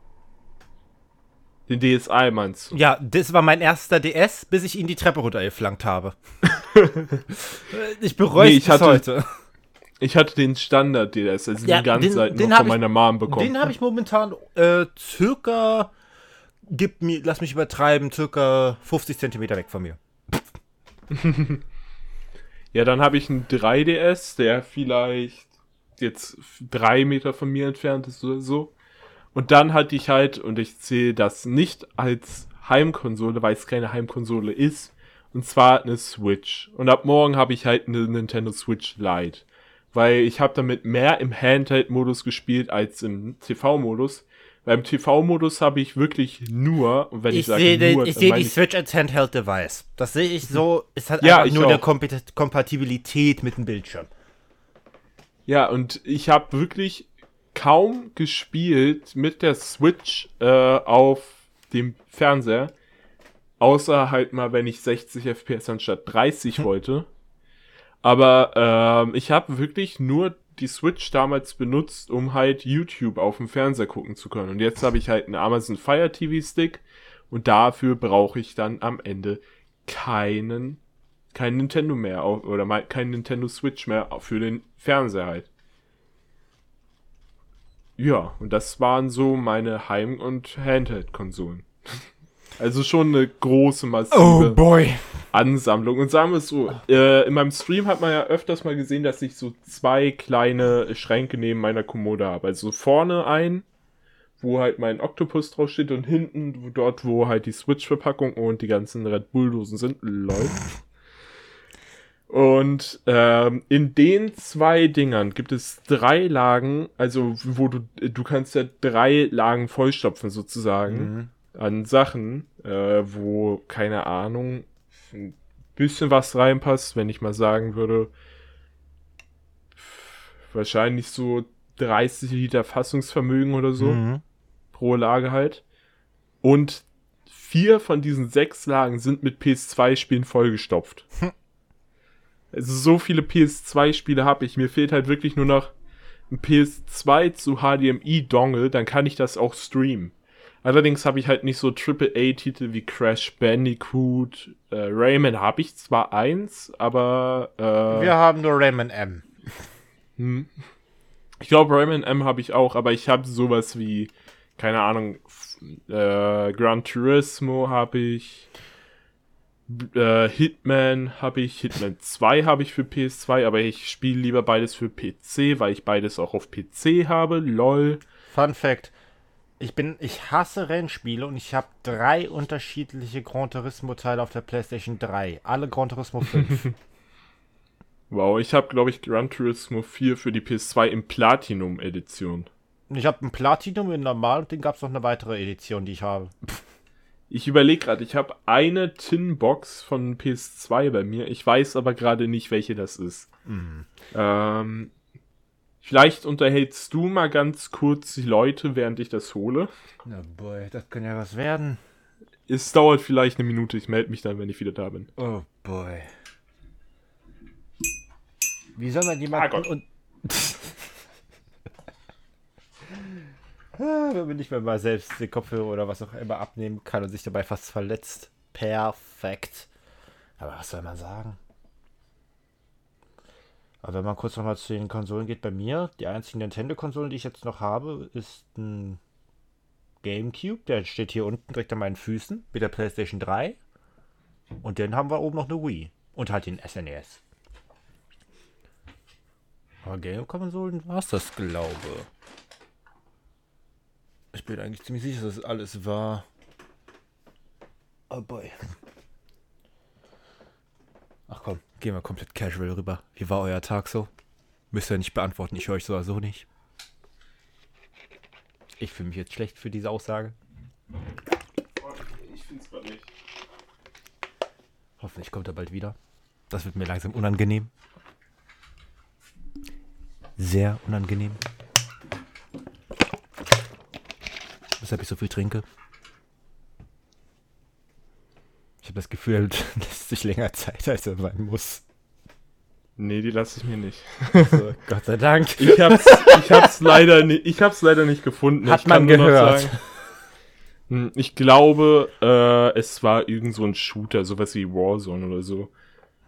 Den DSi meinst du? Ja, das war mein erster DS, bis ich ihn die Treppe runtergeflankt habe. ich bereue Nee, es bis hatte- heute. Ich hatte den Standard DS, also Ja, den den- alten den noch hab von ich- meiner Mom bekommen. Den habe ich momentan äh, circa, gib mir, lass mich übertreiben, circa 50 Zentimeter weg von mir. Ja, dann habe ich einen 3DS, der vielleicht jetzt drei Meter von mir entfernt ist oder so. Und dann hatte ich halt, und ich zähle das nicht als Heimkonsole, weil es keine Heimkonsole ist, und zwar eine Switch. Und ab morgen habe ich halt eine Nintendo Switch Lite. Weil ich habe damit mehr im Handheld-Modus gespielt als im TV-Modus. Beim TV-Modus habe ich wirklich nur, und wenn ich, Ich sage den- nur, ich sehe die Switch als Handheld-Device. Das sehe ich so, es hat Ja, einfach nur eine. Kompet Kompatibilität mit dem Bildschirm. Ja, und ich habe wirklich kaum gespielt mit der Switch äh, auf dem Fernseher. Außer halt mal, wenn ich 60 FPS anstatt 30 wollte. Aber ähm, ich habe wirklich nur die Switch damals benutzt, um halt YouTube auf dem Fernseher gucken zu können. Und jetzt habe ich halt einen Amazon Fire TV Stick und dafür brauche ich dann am Ende keinen kein Nintendo mehr au- oder mal kein Nintendo Switch mehr für den Fernseher halt. Ja, und das waren so meine Heim- und Handheld-Konsolen. Also schon eine große, massive Oh, boy. Ansammlung. Und sagen wir es so, äh, in meinem Stream hat man ja öfters mal gesehen, dass ich so zwei kleine Schränke neben meiner Kommode habe. Also vorne ein, wo halt mein Octopus draufsteht und hinten dort, wo halt die Switch-Verpackung und die ganzen Red Bull-Dosen sind. Lol. Und ähm, in den zwei Dingern gibt es drei Lagen, also wo du, du kannst ja drei Lagen vollstopfen sozusagen an Sachen, äh, wo, keine Ahnung, ein bisschen was reinpasst, wenn ich mal sagen würde, wahrscheinlich so 30 Liter Fassungsvermögen oder so Mhm. pro Lage halt. Und vier von diesen sechs Lagen sind mit PS2-Spielen vollgestopft. Also so viele PS2-Spiele habe ich. Mir fehlt halt wirklich nur noch ein PS2 zu HDMI-Dongle, dann kann ich das auch streamen. Allerdings habe ich halt nicht so AAA-Titel wie Crash Bandicoot. Äh, Rayman habe ich zwar eins, aber äh, Wir haben nur Rayman M. hm. Ich glaube, Rayman M habe ich auch, aber ich habe sowas wie, keine Ahnung, äh, Gran Turismo habe ich, äh, Hitman habe ich, Hitman 2 habe ich für PS2, aber ich spiele lieber beides für PC, weil ich beides auch auf PC habe. LOL. Fun Fact. Ich bin, ich hasse Rennspiele und ich habe drei unterschiedliche Gran Turismo Teile auf der PlayStation 3. Alle Gran Turismo 5. Wow, ich habe, glaube ich, Gran Turismo 4 für die PS2 in Platinum-Edition. Ich habe ein Platinum in normal und den gab es noch eine weitere Edition, die ich habe. Ich überlege gerade, ich habe eine Tin-Box von PS2 bei mir. Ich weiß aber gerade nicht, welche das ist. Mhm. Ähm, vielleicht unterhältst du mal ganz kurz die Leute, während ich das hole. Na boy, das kann ja was werden. Es dauert vielleicht eine Minute. Ich melde mich dann, wenn ich wieder da bin. Oh boy. Wie soll man jemanden ah, und wenn man nicht mehr mal selbst den Kopfhörer oder was auch immer abnehmen kann und sich dabei fast verletzt. Perfekt. Aber was soll man sagen? Aber wenn man kurz nochmal zu den Konsolen geht, bei mir, die einzigen Nintendo-Konsolen, die ich jetzt noch habe, ist ein GameCube, der steht hier unten direkt an meinen Füßen mit der PlayStation 3. Und dann haben wir oben noch eine Wii und halt den SNES. E Aber Game-Konsolen war es das, glaube ich. Bin eigentlich ziemlich sicher, dass alles war. Oh boy. Ach komm, gehen wir komplett casual rüber. Wie war euer Tag so? Müsst ihr nicht beantworten, ich höre euch so oder so nicht. Ich fühle mich jetzt schlecht für diese Aussage. Ich finde es gerade nicht. Hoffentlich kommt er bald wieder. Das wird mir langsam unangenehm. Sehr unangenehm. Weshalb ich so viel trinke. Ich habe das Gefühl, er lässt sich länger Zeit, als er sein muss. Nee, die lasse ich mir nicht. Also, Gott sei Dank. Ich hab's, ich hab's leider nicht, ich hab's leider nicht gefunden. Hat ich man gehört. Sagen, hm, ich glaube, äh, es war irgend so ein Shooter, sowas wie Warzone oder so.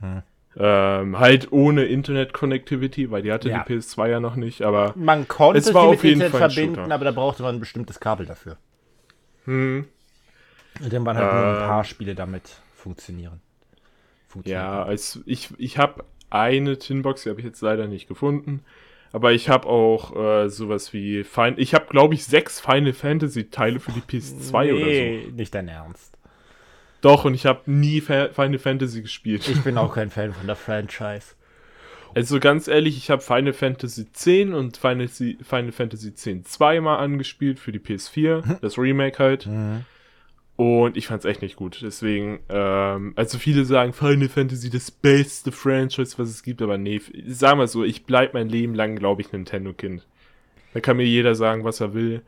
Hm. Ähm, halt ohne Internet-Connectivity, weil die hatte ja. die PS2 ja noch nicht, aber man konnte es war auf jeden Fall verbinden, aber da brauchte man ein bestimmtes Kabel dafür. Hm. Und dann waren halt äh, nur ein paar Spiele damit funktionieren. funktionieren. Ja, also ich, ich habe eine Tinbox, die habe ich jetzt leider nicht gefunden. Aber ich habe auch äh, sowas wie Final, ich habe glaube ich sechs Final Fantasy Teile für die PS2 nee, oder so. nicht dein Ernst. Doch, und ich habe nie Final Fantasy gespielt. Ich bin auch kein Fan von der Franchise. Also ganz ehrlich, ich habe Final Fantasy X und Final, Final Fantasy X zweimal angespielt für die PS4, das Remake halt. Mhm. Und ich fand's echt nicht gut. Deswegen, ähm, also viele sagen Final Fantasy das beste Franchise, was es gibt, aber nee, sag mal so, ich bleib mein Leben lang, glaube ich, Nintendo-Kind. Da kann mir jeder sagen, was er will.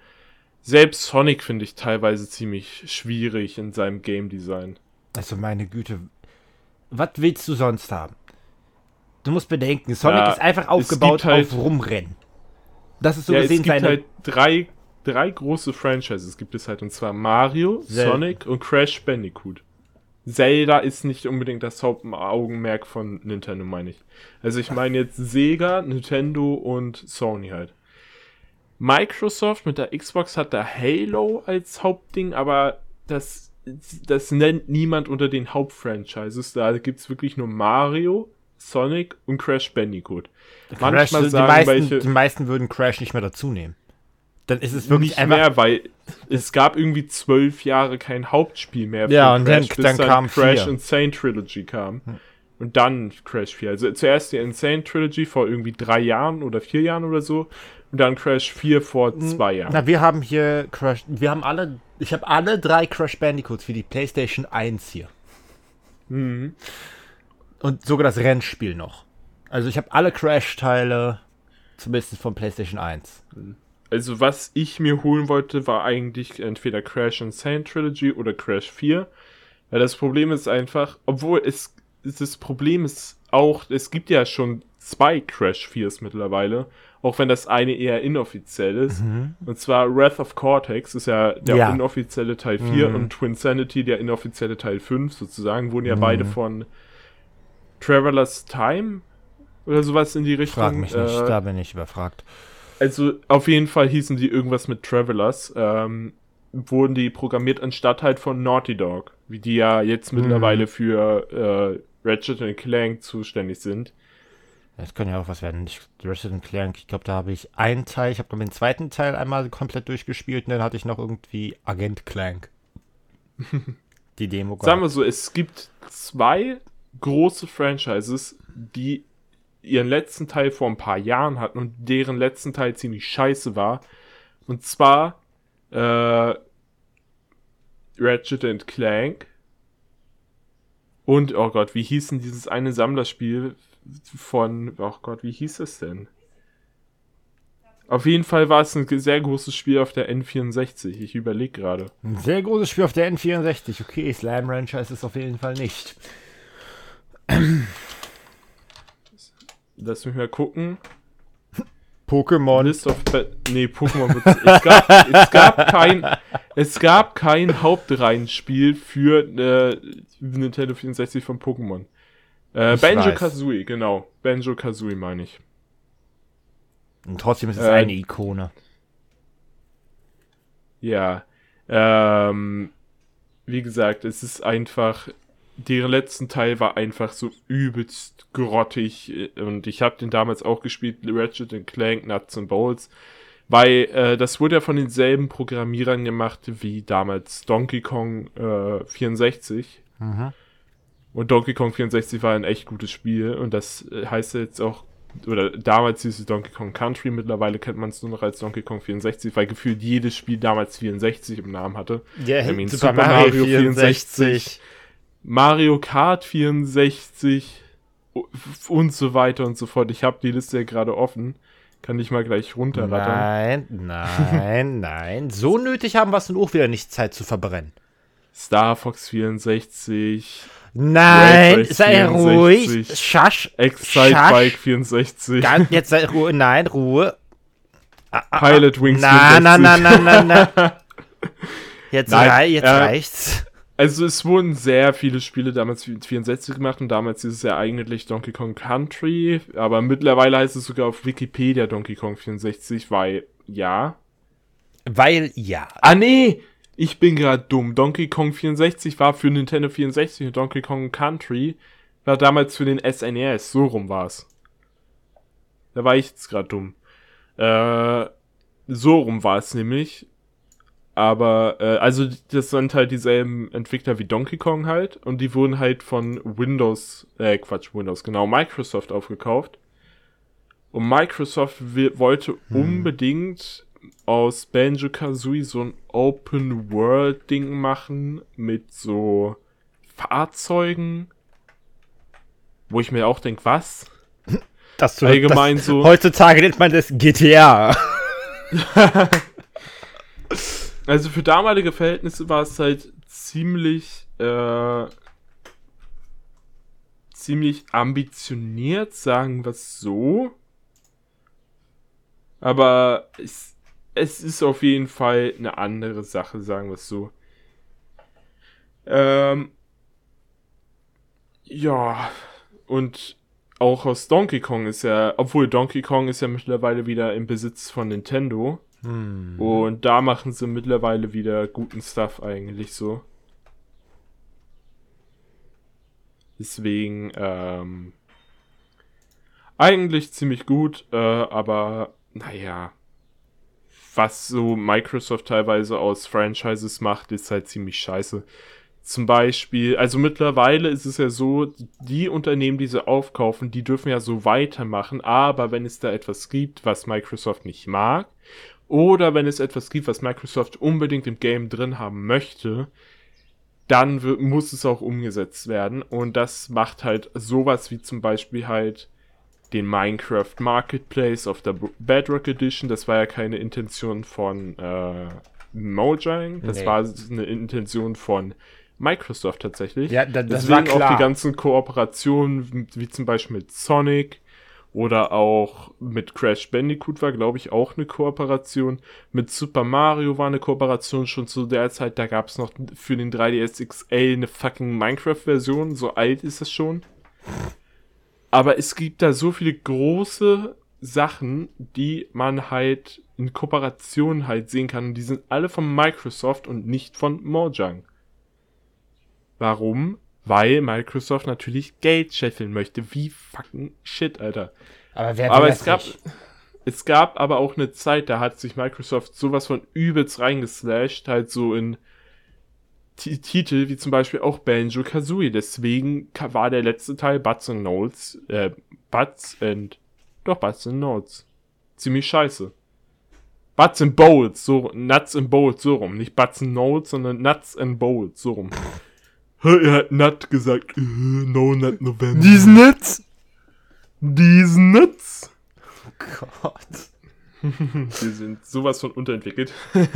Selbst Sonic finde ich teilweise ziemlich schwierig in seinem Game Design. Also meine Güte, was willst du sonst haben? Du musst bedenken, Sonic ja, ist einfach aufgebaut halt, auf Rumrennen. Das ist so ja, gesehen es gibt seine halt drei drei große Franchises gibt es halt, und zwar Mario, Zelda. Sonic und Crash Bandicoot. Zelda ist nicht unbedingt das Hauptaugenmerk von Nintendo, meine ich. Also ich meine jetzt Sega, Nintendo und Sony halt. Microsoft mit der Xbox hat da Halo als Hauptding, aber das, das nennt niemand unter den Hauptfranchises. Da gibt es wirklich nur Mario, Sonic und Crash Bandicoot. Crash, Manchmal sagen die meisten, welche, die meisten würden Crash nicht mehr dazu nehmen dann ist es wirklich nicht mehr, weil es gab irgendwie zwölf Jahre kein Hauptspiel mehr. Ja, und Crash, dann, dann, dann kam Crash Insane Trilogy kam. Hm. Und dann Crash 4. Also zuerst die Insane Trilogy vor irgendwie drei Jahren oder vier Jahren oder so. Und dann Crash 4 vor zwei Jahren. Na, wir haben hier Crash. Wir haben alle. Ich habe alle drei Crash Bandicoots für die PlayStation 1 hier. Mhm. Und sogar das Rennspiel noch. Also ich habe alle Crash-Teile, zumindest von PlayStation 1. Mhm. Also was ich mir holen wollte, war eigentlich entweder Crash Insane Trilogy oder Crash 4. Weil das Problem ist einfach, obwohl es, das Problem ist auch, es gibt ja schon zwei Crash 4s mittlerweile, auch wenn das eine eher inoffiziell ist. Mhm. Und zwar Wrath of Cortex ist ja der ja. inoffizielle Teil 4 mhm. und Twin Sanity der inoffizielle Teil 5 sozusagen, wurden ja mhm. beide von Traveler's Time oder sowas in die Richtung. Frag mich nicht, äh, da bin ich überfragt also auf jeden Fall hießen die irgendwas mit Travelers. Ähm, wurden die programmiert anstatt halt von Naughty Dog, wie die ja jetzt mhm. mittlerweile für äh, Ratchet Clank zuständig sind. Das kann ja auch was werden. Ich, Ratchet Clank, ich glaube, da habe ich einen Teil, ich habe den zweiten Teil einmal komplett durchgespielt und dann hatte ich noch irgendwie Agent Clank. die Demo. Sagen wir so, es gibt zwei große Franchises, die ihren letzten Teil vor ein paar Jahren hatten und deren letzten Teil ziemlich scheiße war, Und zwar äh, Ratchet and Clank. Und, oh Gott, wie hieß denn dieses eine Sammlerspiel von, oh Gott, wie hieß es denn? Auf jeden Fall war es ein sehr großes Spiel auf der N64. Ich überlege gerade. Ein sehr großes Spiel auf der N64. Okay, Slam Rancher ist es auf jeden Fall nicht. Lass mich mal gucken. Pokémon. List of nee, Pokémon. es, gab, es, gab kein, es gab kein Hauptreihenspiel für äh, Nintendo 64 von Pokémon. Äh, Banjo Kazooie, genau. Banjo Kazooie meine ich. Und trotzdem ist es äh, eine Ikone. Ja. Ähm, wie gesagt, es ist einfach. Deren letzten Teil war einfach so übelst grottig. Und ich habe den damals auch gespielt, Ratchet Clank, Nuts and Bowls. Weil äh, das wurde ja von denselben Programmierern gemacht wie damals Donkey Kong äh, 64. Mhm. Und Donkey Kong 64 war ein echt gutes Spiel. Und das äh, heißt jetzt auch oder damals hieß es Donkey Kong Country, mittlerweile kennt man es nur noch als Donkey Kong 64, weil gefühlt jedes Spiel damals 64 im Namen hatte. Ja, yeah, Super, Super, Mario, Mario 64, 64, Mario Kart 64 und so weiter und so fort. Ich habe die Liste ja gerade offen. Kann ich mal gleich runterrattern. Nein, nein, nein. So nötig haben wir es nun auch wieder nicht Zeit zu verbrennen. Star Fox 64. Nein, sei 64, ruhig. Schasch. Excite Bike 64. Ganz, jetzt sei Ruhe. Nein, Ruhe. Ah, ah, Pilot Wings na, 64. Na, na, na, na, na. Jetzt, Nein, rei jetzt äh, reicht's. Also es wurden sehr viele Spiele damals für 64 gemacht und damals ist es ja eigentlich Donkey Kong Country, aber mittlerweile heißt es sogar auf Wikipedia Donkey Kong 64, weil ja. Weil ja. Ah nee, ich bin gerade dumm. Donkey Kong 64 war für Nintendo 64 und Donkey Kong Country war damals für den SNES. So rum war's. Da war ich jetzt gerade dumm. Äh, so rum war es nämlich. Aber, äh, also das sind halt dieselben Entwickler wie Donkey Kong halt. Und die wurden halt von Windows, äh, Quatsch, Windows, genau, Microsoft aufgekauft. Und Microsoft wollte hm. unbedingt aus Banjo Kazooie so ein Open World Ding machen mit so Fahrzeugen, wo ich mir auch denke, was? Das du, allgemein das, so. Heutzutage nennt man das GTA. also für damalige Verhältnisse war es halt ziemlich äh, ziemlich ambitioniert, sagen wir es so. Aber es es ist auf jeden Fall eine andere Sache, sagen wir es so. Ähm, ja, und auch aus Donkey Kong ist ja, obwohl Donkey Kong ist ja mittlerweile wieder im Besitz von Nintendo. Hm. Und da machen sie mittlerweile wieder guten Stuff eigentlich so. Deswegen, ähm, eigentlich ziemlich gut, äh, aber naja, was so Microsoft teilweise aus Franchises macht, ist halt ziemlich scheiße. Zum Beispiel, also mittlerweile ist es ja so, die Unternehmen, die sie aufkaufen, die dürfen ja so weitermachen, aber wenn es da etwas gibt, was Microsoft nicht mag, oder wenn es etwas gibt, was Microsoft unbedingt im Game drin haben möchte, dann muss es auch umgesetzt werden. Und das macht halt sowas wie zum Beispiel halt den Minecraft Marketplace auf der Bedrock Edition. Das war ja keine Intention von äh, Mojang, das nee. war eine Intention von Microsoft tatsächlich. Ja, da, das Deswegen war klar. auch die ganzen Kooperationen, wie zum Beispiel mit Sonic oder auch mit Crash Bandicoot war, glaube ich, auch eine Kooperation. Mit Super Mario war eine Kooperation schon zu der Zeit. Da gab es noch für den 3DS XL eine fucking Minecraft-Version. So alt ist es schon. Aber es gibt da so viele große Sachen, die man halt in Kooperation halt sehen kann. Und die sind alle von Microsoft und nicht von Mojang. Warum? Weil Microsoft natürlich Geld scheffeln möchte. Wie fucking shit, Alter. Aber, wer aber es gab, nicht? es gab aber auch eine Zeit, da hat sich Microsoft sowas von übelst reingeslasht, halt so in Titel wie zum Beispiel auch Banjo Kazooie. Deswegen war der letzte Teil Butts and Notes, äh, Butts and, doch Butts and Notes. Ziemlich scheiße. Butts and Bolts, so Nuts and Bolts, so rum. Nicht Butts and Notes, sondern Nuts and Bolts, so rum. Er hat Nut gesagt. Äh, no Nut November. Diesen Nuts? Diesen Nuts? Oh Gott. Wir sind sowas von unterentwickelt.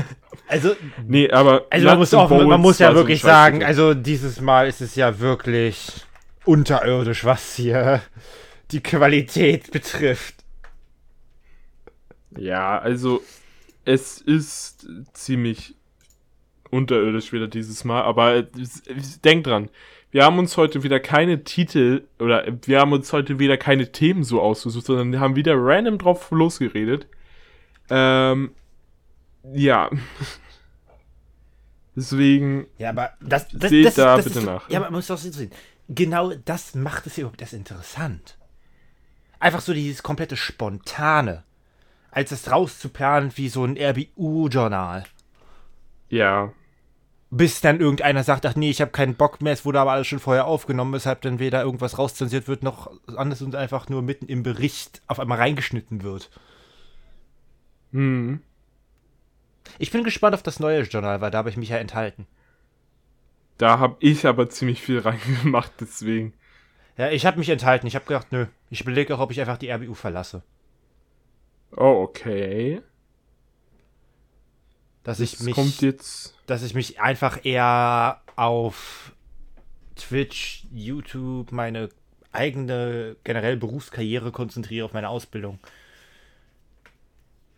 Also, nee, aber. Also man muss, auch, man muss ja wirklich so sagen, also dieses Mal ist es ja wirklich unterirdisch, was hier die Qualität betrifft. Ja, also es ist ziemlich unterirdisch wieder dieses Mal, aber denk dran, wir haben uns heute wieder keine Titel oder wir haben uns heute wieder keine Themen so ausgesucht, sondern wir haben wieder random drauf losgeredet. Ähm, ja. Deswegen. Ja, aber das, das, seht das, da das bitte ist, nach. Ja, aber man muss doch sehen. Genau das macht es überhaupt erst interessant. Einfach so dieses komplette Spontane. Als es rauszuplanen wie so ein RBU-Journal. Ja. Bis dann irgendeiner sagt, ach nee, ich habe keinen Bock mehr, es wurde aber alles schon vorher aufgenommen, weshalb dann weder irgendwas rauszensiert wird, noch anders und einfach nur mitten im Bericht auf einmal reingeschnitten wird. Hm. Ich bin gespannt auf das neue Journal, weil da habe ich mich ja enthalten. Da habe ich aber ziemlich viel reingemacht, deswegen. Ja, ich habe mich enthalten. Ich habe gedacht, nö. Ich überlege auch, ob ich einfach die RBU verlasse. Oh, okay. Dass das ich mich. kommt jetzt. Dass ich mich einfach eher auf Twitch, YouTube, meine eigene generell Berufskarriere konzentriere, auf meine Ausbildung.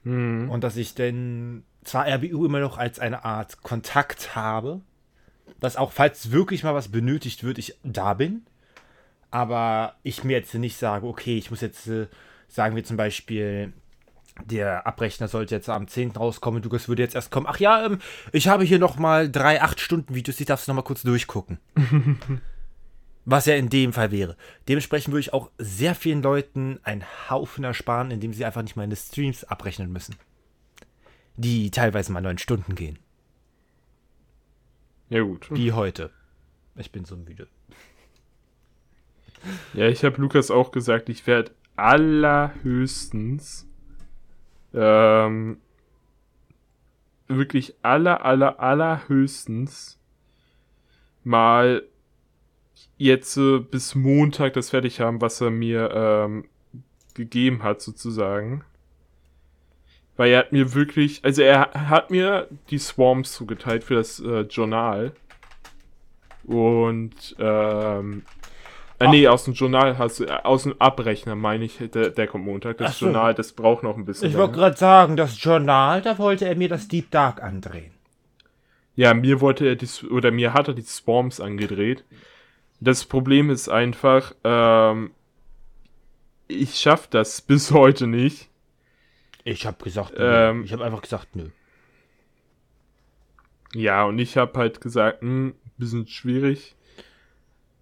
Hm. Und dass ich denn zwar RBU immer noch als eine Art Kontakt habe, dass auch falls wirklich mal was benötigt wird, ich da bin. Aber ich mir jetzt nicht sage, okay, ich muss jetzt, äh, sagen wir zum Beispiel, der Abrechner sollte jetzt am 10. rauskommen, du würde jetzt erst kommen. Ach ja, ähm, ich habe hier nochmal drei 8-Stunden-Videos, die darfst du nochmal kurz durchgucken. Was ja in dem Fall wäre. Dementsprechend würde ich auch sehr vielen Leuten einen Haufen ersparen, indem sie einfach nicht meine Streams abrechnen müssen. Die teilweise mal neun Stunden gehen. Ja, gut. Wie heute. Ich bin so müde. Ja, ich habe Lukas auch gesagt, ich werde allerhöchstens ähm, wirklich aller, aller, allerhöchstens mal jetzt äh, bis Montag das fertig haben, was er mir ähm, gegeben hat, sozusagen. Weil er hat mir wirklich, also er hat mir die Swarms zugeteilt für das äh, Journal. Und ähm, äh, nee, aus dem Journal hast du, äh, aus dem Abrechner meine ich, der, der kommt Montag. Das so. Journal, das braucht noch ein bisschen. Ich wollte gerade sagen, das Journal, da wollte er mir das Deep Dark andrehen. Ja, mir wollte er die, oder mir hat er die Swarms angedreht. Das Problem ist einfach, ähm, ich schaff das bis heute nicht. Ich habe gesagt, Ähm, ich habe einfach gesagt, nö. Ja, und ich habe halt gesagt, hm, bisschen schwierig.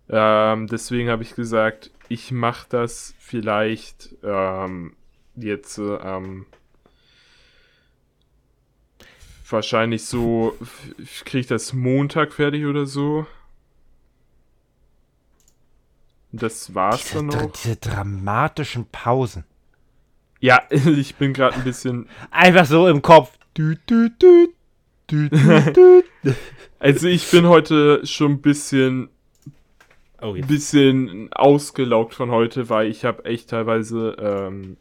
Ähm, deswegen habe ich gesagt, ich mache das vielleicht ähm, jetzt äh, ähm, wahrscheinlich so, kriege ich das Montag fertig oder so. Das war's Diese, dann noch. diese dramatischen Pausen. Ja, ich bin gerade ein bisschen. Einfach so im Kopf. Du, du, du. Also ich bin heute schon ein bisschen Oh, ein jetzt. bisschen ausgelaugt von heute, weil ich habe echt teilweise ähm,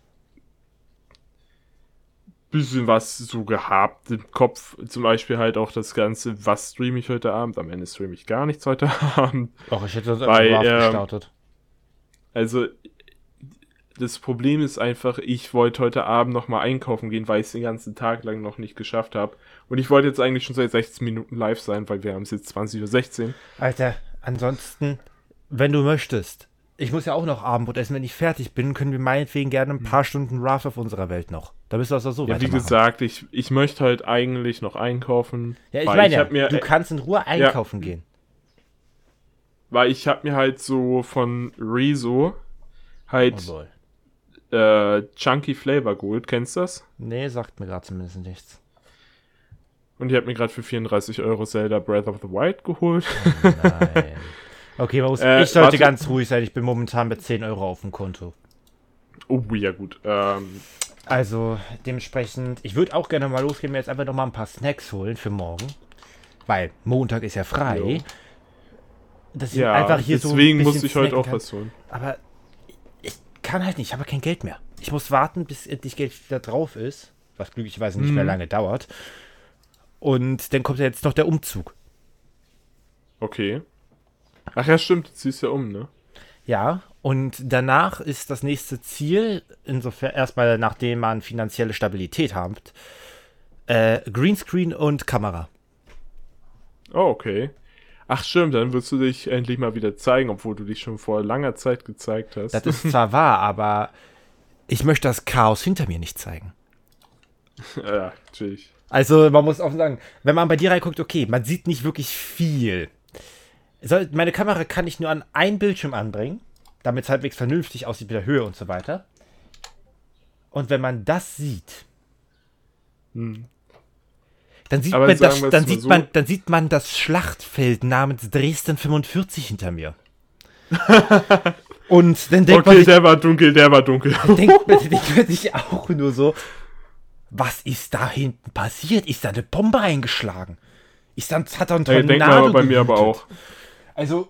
bisschen was so gehabt im Kopf. Zum Beispiel halt auch das Ganze, was streame ich heute Abend. Am Ende streame ich gar nichts heute Abend. Och, ich hätte das einfach ähm, gestartet. Also das Problem ist einfach, ich wollte heute Abend noch mal einkaufen gehen, weil ich es den ganzen Tag lang noch nicht geschafft habe. Und ich wollte jetzt eigentlich schon seit 16 Minuten live sein, weil wir haben es jetzt 20.16 Uhr. Alter, ansonsten, wenn du möchtest, ich muss ja auch noch Abendbrot essen. Wenn ich fertig bin, können wir meinetwegen gerne ein paar Stunden Wrath auf unserer Welt noch. Da bist du also so Ja, wie gesagt, ich, ich möchte halt eigentlich noch einkaufen. Ja, ich meine, ja, hab mir, du kannst in Ruhe einkaufen gehen. Weil ich habe mir halt so von Rezo halt boy. äh, Chunky Flavor geholt. Kennst du das? Nee, sagt mir gerade zumindest nichts. Und ich habe mir gerade für 34 Euro Zelda Breath of the Wild geholt. Nein. Okay, Äh, ich sollte warte. ganz ruhig sein. Ich bin momentan mit 10 Euro auf dem Konto. oh, ja gut. Ähm, Also dementsprechend, ich würde auch gerne mal losgehen, mir jetzt einfach noch mal ein paar Snacks holen für morgen. Weil Montag ist ja frei. Jo. Dass ich ja, einfach hier deswegen so muss ich heute auch was holen. Aber ich kann halt nicht, ich habe kein Geld mehr. Ich muss warten, bis endlich Geld wieder drauf ist, was glücklicherweise nicht hm. mehr mhm. lange dauert. Und dann kommt ja jetzt noch der Umzug. Okay. Ach ja, stimmt, du ziehst ja um, ne? Ja, und danach ist das nächste Ziel, insofern erstmal nachdem man finanzielle Stabilität hat, äh, Greenscreen und Kamera. Oh, okay. Ach stimmt, dann wirst du dich endlich mal wieder zeigen, obwohl du dich schon vor langer Zeit gezeigt hast. Das ist zwar wahr, aber ich möchte das Chaos hinter mir nicht zeigen. ja, natürlich. Also man muss offen sagen, wenn man bei dir reinguckt, okay, man sieht nicht wirklich viel meine Kamera kann ich nur an ein Bildschirm anbringen, damit es halbwegs vernünftig aussieht mit der Höhe und so weiter. Und wenn man das sieht, hm. Dann, sieht man, das, dann, sieht so man, dann sieht man das Schlachtfeld namens Dresden 45 hinter mir. und dann denkt okay, man sich, der war dunkel, der war dunkel. Dann denkt man, denkt man sich auch nur so, was ist da hinten passiert? Ist da eine Bombe eingeschlagen? Ist dann, hat da ein Tornado hey, denk mal bei mir aber auch. Also,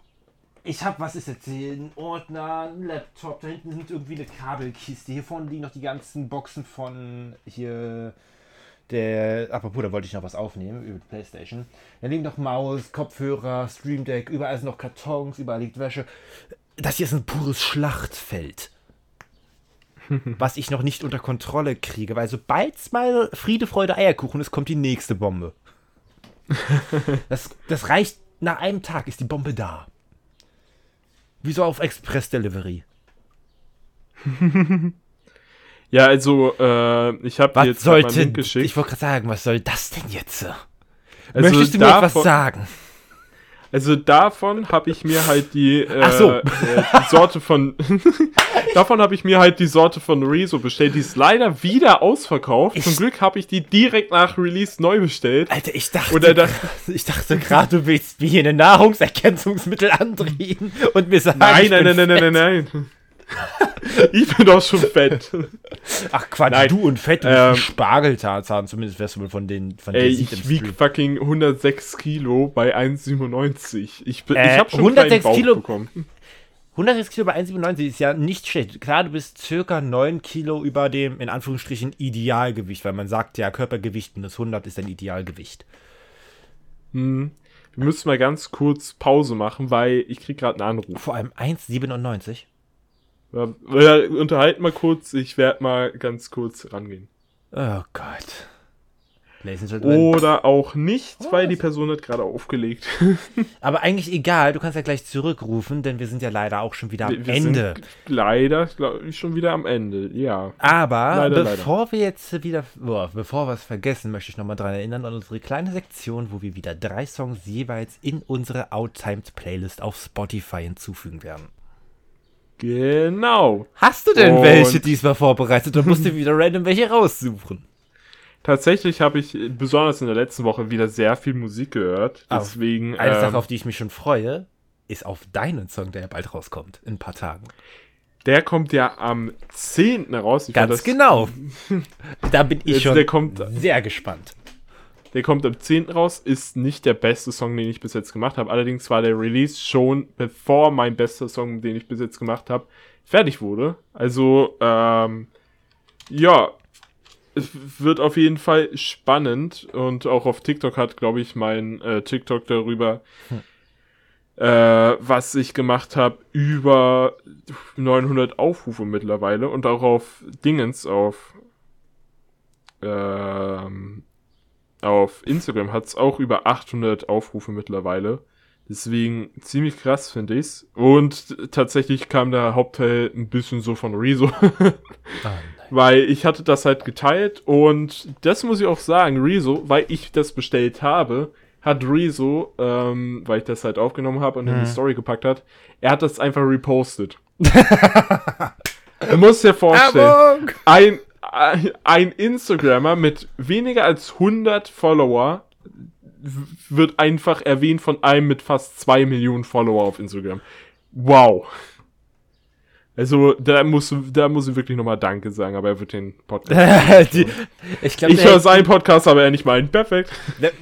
ich habe, was ist jetzt hier? Ein Ordner, ein Laptop, da hinten sind irgendwie eine Kabelkiste. Hier vorne liegen noch die ganzen Boxen von hier der. Apropos, da wollte ich noch was aufnehmen über die Playstation. Da liegen noch Maus, Kopfhörer, Stream Deck, überall sind noch Kartons, überall liegt Wäsche. Das hier ist ein pures Schlachtfeld. was ich noch nicht unter Kontrolle kriege, weil sobald es mal Friede, Freude, Eierkuchen ist, kommt die nächste Bombe. das, das reicht nach einem Tag ist die Bombe da. Wie so auf Express Delivery. ja, also, äh, ich habe dir jetzt sollte, mal einen Link geschickt. Ich wollte gerade sagen, was soll das denn jetzt? Also Möchtest du mir etwas sagen? Also davon habe ich mir halt die, äh, so. äh, die Sorte von davon habe ich mir halt die Sorte von Rezo bestellt. Die ist leider wieder ausverkauft. Ich Zum Glück habe ich die direkt nach Release neu bestellt. Alter, ich dachte, das, ich dachte gerade, du willst mir hier eine Nahrungsergänzungsmittel andrehen und mir sagen, nein, nein, nein, nein, nein, nein, nein ich bin doch schon fett. Ach Quatsch, Nein. du und fett, du ähm, Spargeltarzan, zumindest wärst du wohl von den von Ey, ich wieg fucking 106 Kilo bei 1,97. Ich, bin, äh, ich hab schon 106 Bauch Kilo bekommen. 106 Kilo bei 1,97 ist ja nicht schlecht. Klar, du bist circa 9 Kilo über dem, in Anführungsstrichen, Idealgewicht, weil man sagt ja, Körpergewicht minus 100 ist dein Idealgewicht. Hm. Wir müssen mal ganz kurz Pause machen, weil ich krieg gerade einen Anruf. Vor allem 1,97? Wir unterhalten mal kurz, ich werde mal ganz kurz rangehen. Oh Gott. Oder auch nicht, Was? weil die Person hat gerade aufgelegt. Aber eigentlich egal, du kannst ja gleich zurückrufen, denn wir sind ja leider auch schon wieder am wir Ende. leider, glaube ich, schon wieder am Ende, ja. Aber leider, bevor leider. wir jetzt wieder, boah, bevor wir es vergessen, möchte ich nochmal daran erinnern an unsere kleine Sektion, wo wir wieder drei Songs jeweils in unsere Outtimed Playlist auf Spotify hinzufügen werden. Genau. Hast du denn Und welche diesmal vorbereitet oder musst du wieder random welche raussuchen? Tatsächlich habe ich besonders in der letzten Woche wieder sehr viel Musik gehört. Deswegen. Auf, eine ähm, Sache, auf die ich mich schon freue, ist auf deinen Song, der ja bald rauskommt, in ein paar Tagen. Der kommt ja am 10. raus. Ich Ganz genau. da bin ich schon sehr gespannt. Der kommt am 10. raus, ist nicht der beste Song, den ich bis jetzt gemacht habe. Allerdings war der Release schon bevor mein bester Song, den ich bis jetzt gemacht habe, fertig wurde. Also, ähm, ja, es wird auf jeden Fall spannend und auch auf TikTok hat, glaube ich, mein äh, TikTok darüber, hm. äh, was ich gemacht habe, über 900 Aufrufe mittlerweile und auch auf Dingens, auf ähm, auf Instagram hat es auch über 800 Aufrufe mittlerweile. Deswegen ziemlich krass finde ich's. Und tatsächlich kam der Hauptteil ein bisschen so von Rezo. oh, weil ich hatte das halt geteilt und das muss ich auch sagen, Rezo, weil ich das bestellt habe, hat Rezo, ähm, weil ich das halt aufgenommen habe und hm. in die mhm. Story gepackt hat, er hat das einfach repostet. du musst dir vorstellen, ein, ein Instagrammer mit weniger als 100 Follower wird einfach erwähnt von einem mit fast 2 Millionen Follower auf Instagram. Wow. Also, da muss, da muss ich wirklich nochmal Danke sagen, aber er wird den Podcast. die, ich glaub, ich höre seinen Podcast, aber er nicht meinen. Perfekt.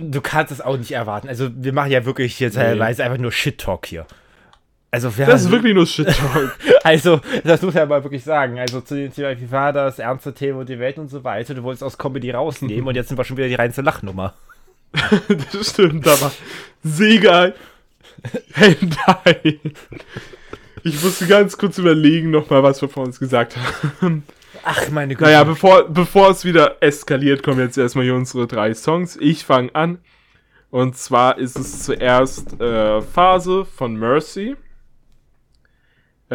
Du kannst es auch nicht erwarten. Also, wir machen ja wirklich hier teilweise nee. einfach nur Shit-Talk hier. Also, das ist wirklich nur Shit-Talk. also, das muss ja mal wirklich sagen. Also, zu dem Thema, wie war das, ernste Themen und die Welt und so weiter. Du wolltest aus Comedy rausnehmen und jetzt sind wir schon wieder die reinste Lachnummer. das stimmt, aber geil. Hentai. Ich musste ganz kurz überlegen nochmal, was wir vor uns gesagt haben. Ach, meine Güte. Naja, bevor, bevor es wieder eskaliert, kommen jetzt erstmal hier unsere drei Songs. Ich fange an. Und zwar ist es zuerst äh, Phase von Mercy.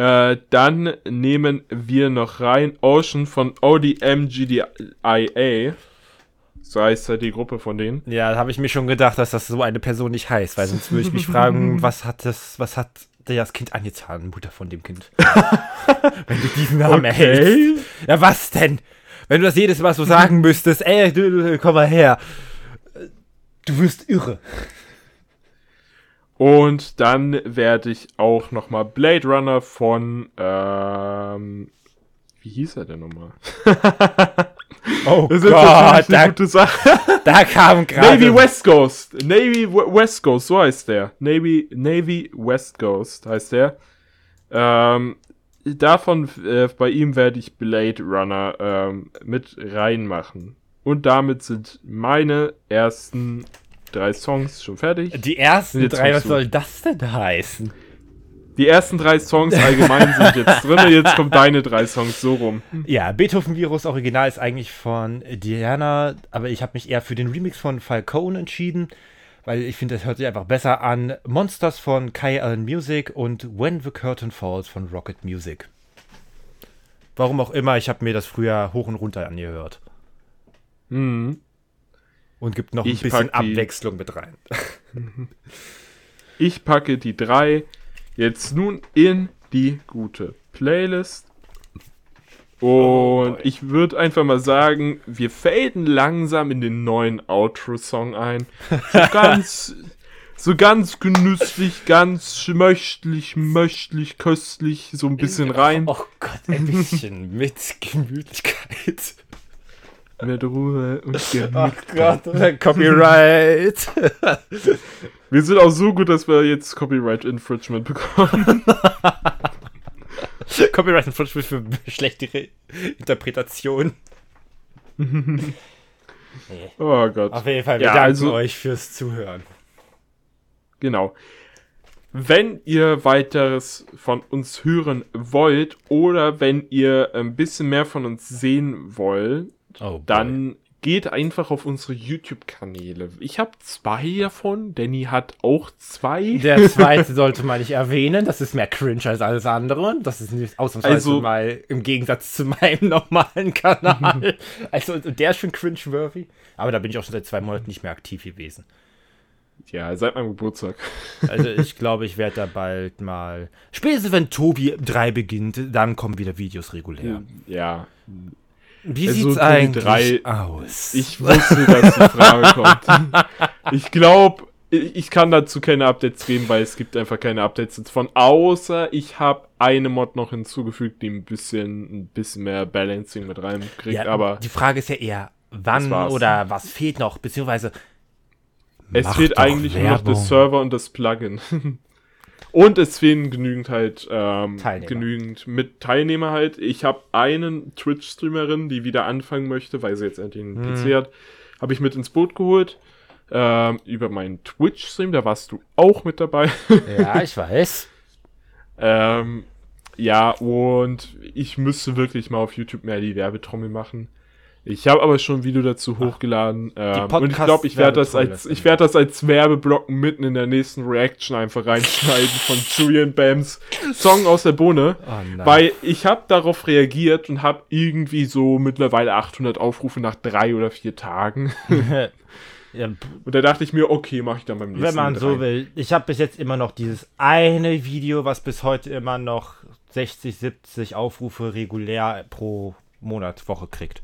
Äh, dann nehmen wir noch rein Ocean von ODMGDIA. So heißt ja die Gruppe von denen. Ja, da habe ich mir schon gedacht, dass das so eine Person nicht heißt, weil sonst würde ich mich fragen, was hat das, was hat das Kind angetan, Mutter von dem Kind. Wenn du diesen Namen okay. erhältst. Ja, was denn? Wenn du das jedes Mal so sagen müsstest, ey, komm mal her. Du wirst irre. Und dann werde ich auch nochmal Blade Runner von, ähm, wie hieß er denn nochmal? Oh das ist Gott, da, gute Sache. da kam gerade. Navy West Ghost. Navy West Ghost, so heißt der. Navy, Navy West Ghost heißt der. Ähm, davon, äh, bei ihm werde ich Blade Runner ähm, mit reinmachen. Und damit sind meine ersten drei Songs schon fertig. Die ersten drei, was soll das denn heißen? Die ersten drei Songs allgemein sind jetzt drin, jetzt kommen deine drei Songs so rum. Ja, Beethoven Virus Original ist eigentlich von Diana, aber ich habe mich eher für den Remix von Falcone entschieden, weil ich finde, das hört sich einfach besser an. Monsters von Kai Allen Music und When the Curtain Falls von Rocket Music. Warum auch immer, ich habe mir das früher hoch und runter angehört. Mhm. Und gibt noch ein ich bisschen Abwechslung mit rein. ich packe die drei jetzt nun in die gute Playlist. Und oh ich würde einfach mal sagen, wir faden langsam in den neuen Outro-Song ein. So ganz, so ganz genüsslich, ganz schmöchtlich, möchtlich, köstlich, so ein bisschen rein. Oh Gott, ein bisschen mit Gemütlichkeit. Mit Ruhe und Gemütlichkeit. Oh Gott, Copyright. Wir sind auch so gut, dass wir jetzt Copyright Infringement bekommen. Copyright Infringement für schlechtere Interpretation. nee. Oh Gott. Auf jeden Fall, wir ja, danken also, euch fürs Zuhören. Genau. Wenn ihr weiteres von uns hören wollt oder wenn ihr ein bisschen mehr von uns sehen wollt, oh dann geht einfach auf unsere YouTube-Kanäle. Ich habe zwei davon. Danny hat auch zwei. Der zweite sollte man nicht erwähnen. Das ist mehr cringe als alles andere. Das ist nicht ausnahmsweise also, mal im Gegensatz zu meinem normalen Kanal. also der ist schon cringe-worthy. Aber da bin ich auch schon seit zwei Monaten nicht mehr aktiv gewesen. Ja, seit meinem Geburtstag. Also ich glaube, ich werde da bald mal. Spätestens wenn Tobi 3 beginnt, dann kommen wieder Videos regulär. Ja. Wie also, sieht's eigentlich drei, aus? Ich wusste, dass die Frage kommt. Ich glaube, ich kann dazu keine Updates geben, weil es gibt einfach keine Updates davon. Außer ich habe eine Mod noch hinzugefügt, die ein bisschen, ein bisschen mehr Balancing mit reinkriegt. Ja, aber die Frage ist ja eher, wann oder was fehlt noch, beziehungsweise es fehlt eigentlich Werbung. nur noch der Server und das Plugin. Und es fehlen genügend halt, ähm, genügend mit Teilnehmer halt. Ich habe einen Twitch-Streamerin, die wieder anfangen möchte, weil sie jetzt endlich einen hm. PC hat, habe ich mit ins Boot geholt. Ähm, über meinen Twitch-Stream, da warst du auch mit dabei. Ja, ich weiß. ähm, ja, und ich müsste wirklich mal auf YouTube mehr die Werbetrommel machen. Ich habe aber schon ein Video dazu hochgeladen. Ähm, und ich glaube, ich werde das als ich werde das als Werbeblock mitten in der nächsten Reaction einfach reinschneiden von Julian Bams Song aus der Bohne, oh weil ich habe darauf reagiert und habe irgendwie so mittlerweile 800 Aufrufe nach drei oder vier Tagen. ja. Und da dachte ich mir, okay, mache ich dann beim nächsten Wenn man so will. Ich habe bis jetzt immer noch dieses eine Video, was bis heute immer noch 60, 70 Aufrufe regulär pro Monat, Woche kriegt.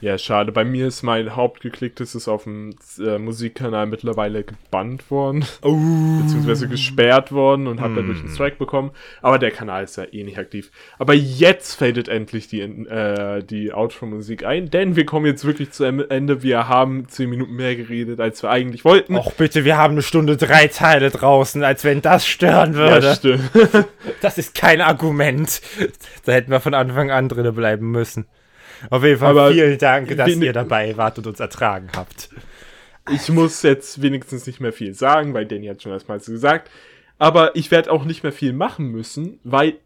Ja, schade. Bei mir ist mein hauptgeklicktes auf dem äh, Musikkanal mittlerweile gebannt worden. Oh. Beziehungsweise gesperrt worden und habe mm. dadurch einen Strike bekommen. Aber der Kanal ist ja eh nicht aktiv. Aber jetzt fadet endlich die, äh, die Outro-Musik ein, denn wir kommen jetzt wirklich zu Ende. Wir haben zehn Minuten mehr geredet, als wir eigentlich wollten. Och bitte, wir haben eine Stunde drei Teile draußen, als wenn das stören würde. Ja, stimmt. das ist kein Argument. Da hätten wir von Anfang an drinnen bleiben müssen. Auf jeden Fall Aber vielen Dank, dass ihr dabei wart und uns ertragen habt. Ich muss jetzt wenigstens nicht mehr viel sagen, weil Danny hat schon erstmal so gesagt. Aber ich werde auch nicht mehr viel machen müssen, weil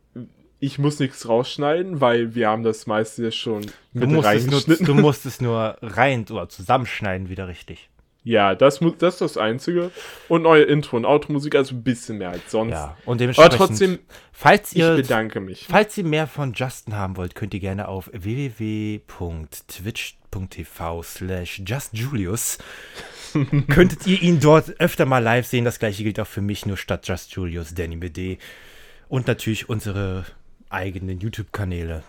ich muss nichts rausschneiden, weil wir haben das meiste schon mit reingeschnitten. Nur, du musst es nur rein oder zusammenschneiden wieder richtig. Ja, das, das ist das Einzige. Und neue Intro- und Automusik, also ein bisschen mehr als sonst. Ja, und dementsprechend, Aber trotzdem, falls ihr, ich bedanke mich. Falls ihr mehr von Justin haben wollt, könnt ihr gerne auf www.twitch.tv slash justjulius könntet ihr ihn dort öfter mal live sehen. Das gleiche gilt auch für mich, nur statt Just Julius, Danny BD. Und natürlich unsere eigenen YouTube-Kanäle.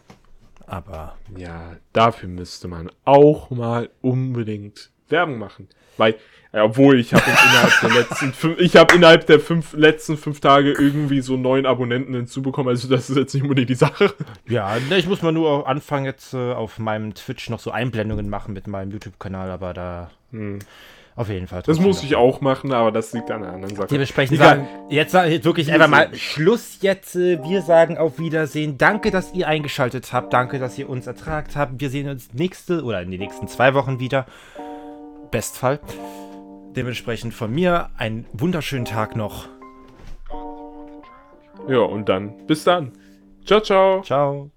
Aber. Ja, dafür müsste man auch mal unbedingt Werbung machen. Weil, ja, obwohl ich habe innerhalb der letzten fünf, ich habe innerhalb der fünf, letzten fünf Tage irgendwie so neun Abonnenten hinzubekommen, also das ist jetzt nicht unbedingt die Sache. Ja, ne, ich muss mal nur anfangen jetzt äh, auf meinem Twitch noch so Einblendungen machen mit meinem YouTube-Kanal, aber da hm. auf jeden Fall. Das muss ich auch machen, aber das liegt an einer anderen Sache. Dementsprechend sagen, jetzt, jetzt wirklich einfach mal Schluss jetzt. Äh, wir sagen auf Wiedersehen. Danke, dass ihr eingeschaltet habt. Danke, dass ihr uns ertragt habt. Wir sehen uns nächste oder in den nächsten zwei Wochen wieder. Bestfall. Dementsprechend von mir einen wunderschönen Tag noch. Ja, und dann bis dann. Ciao, ciao. Ciao.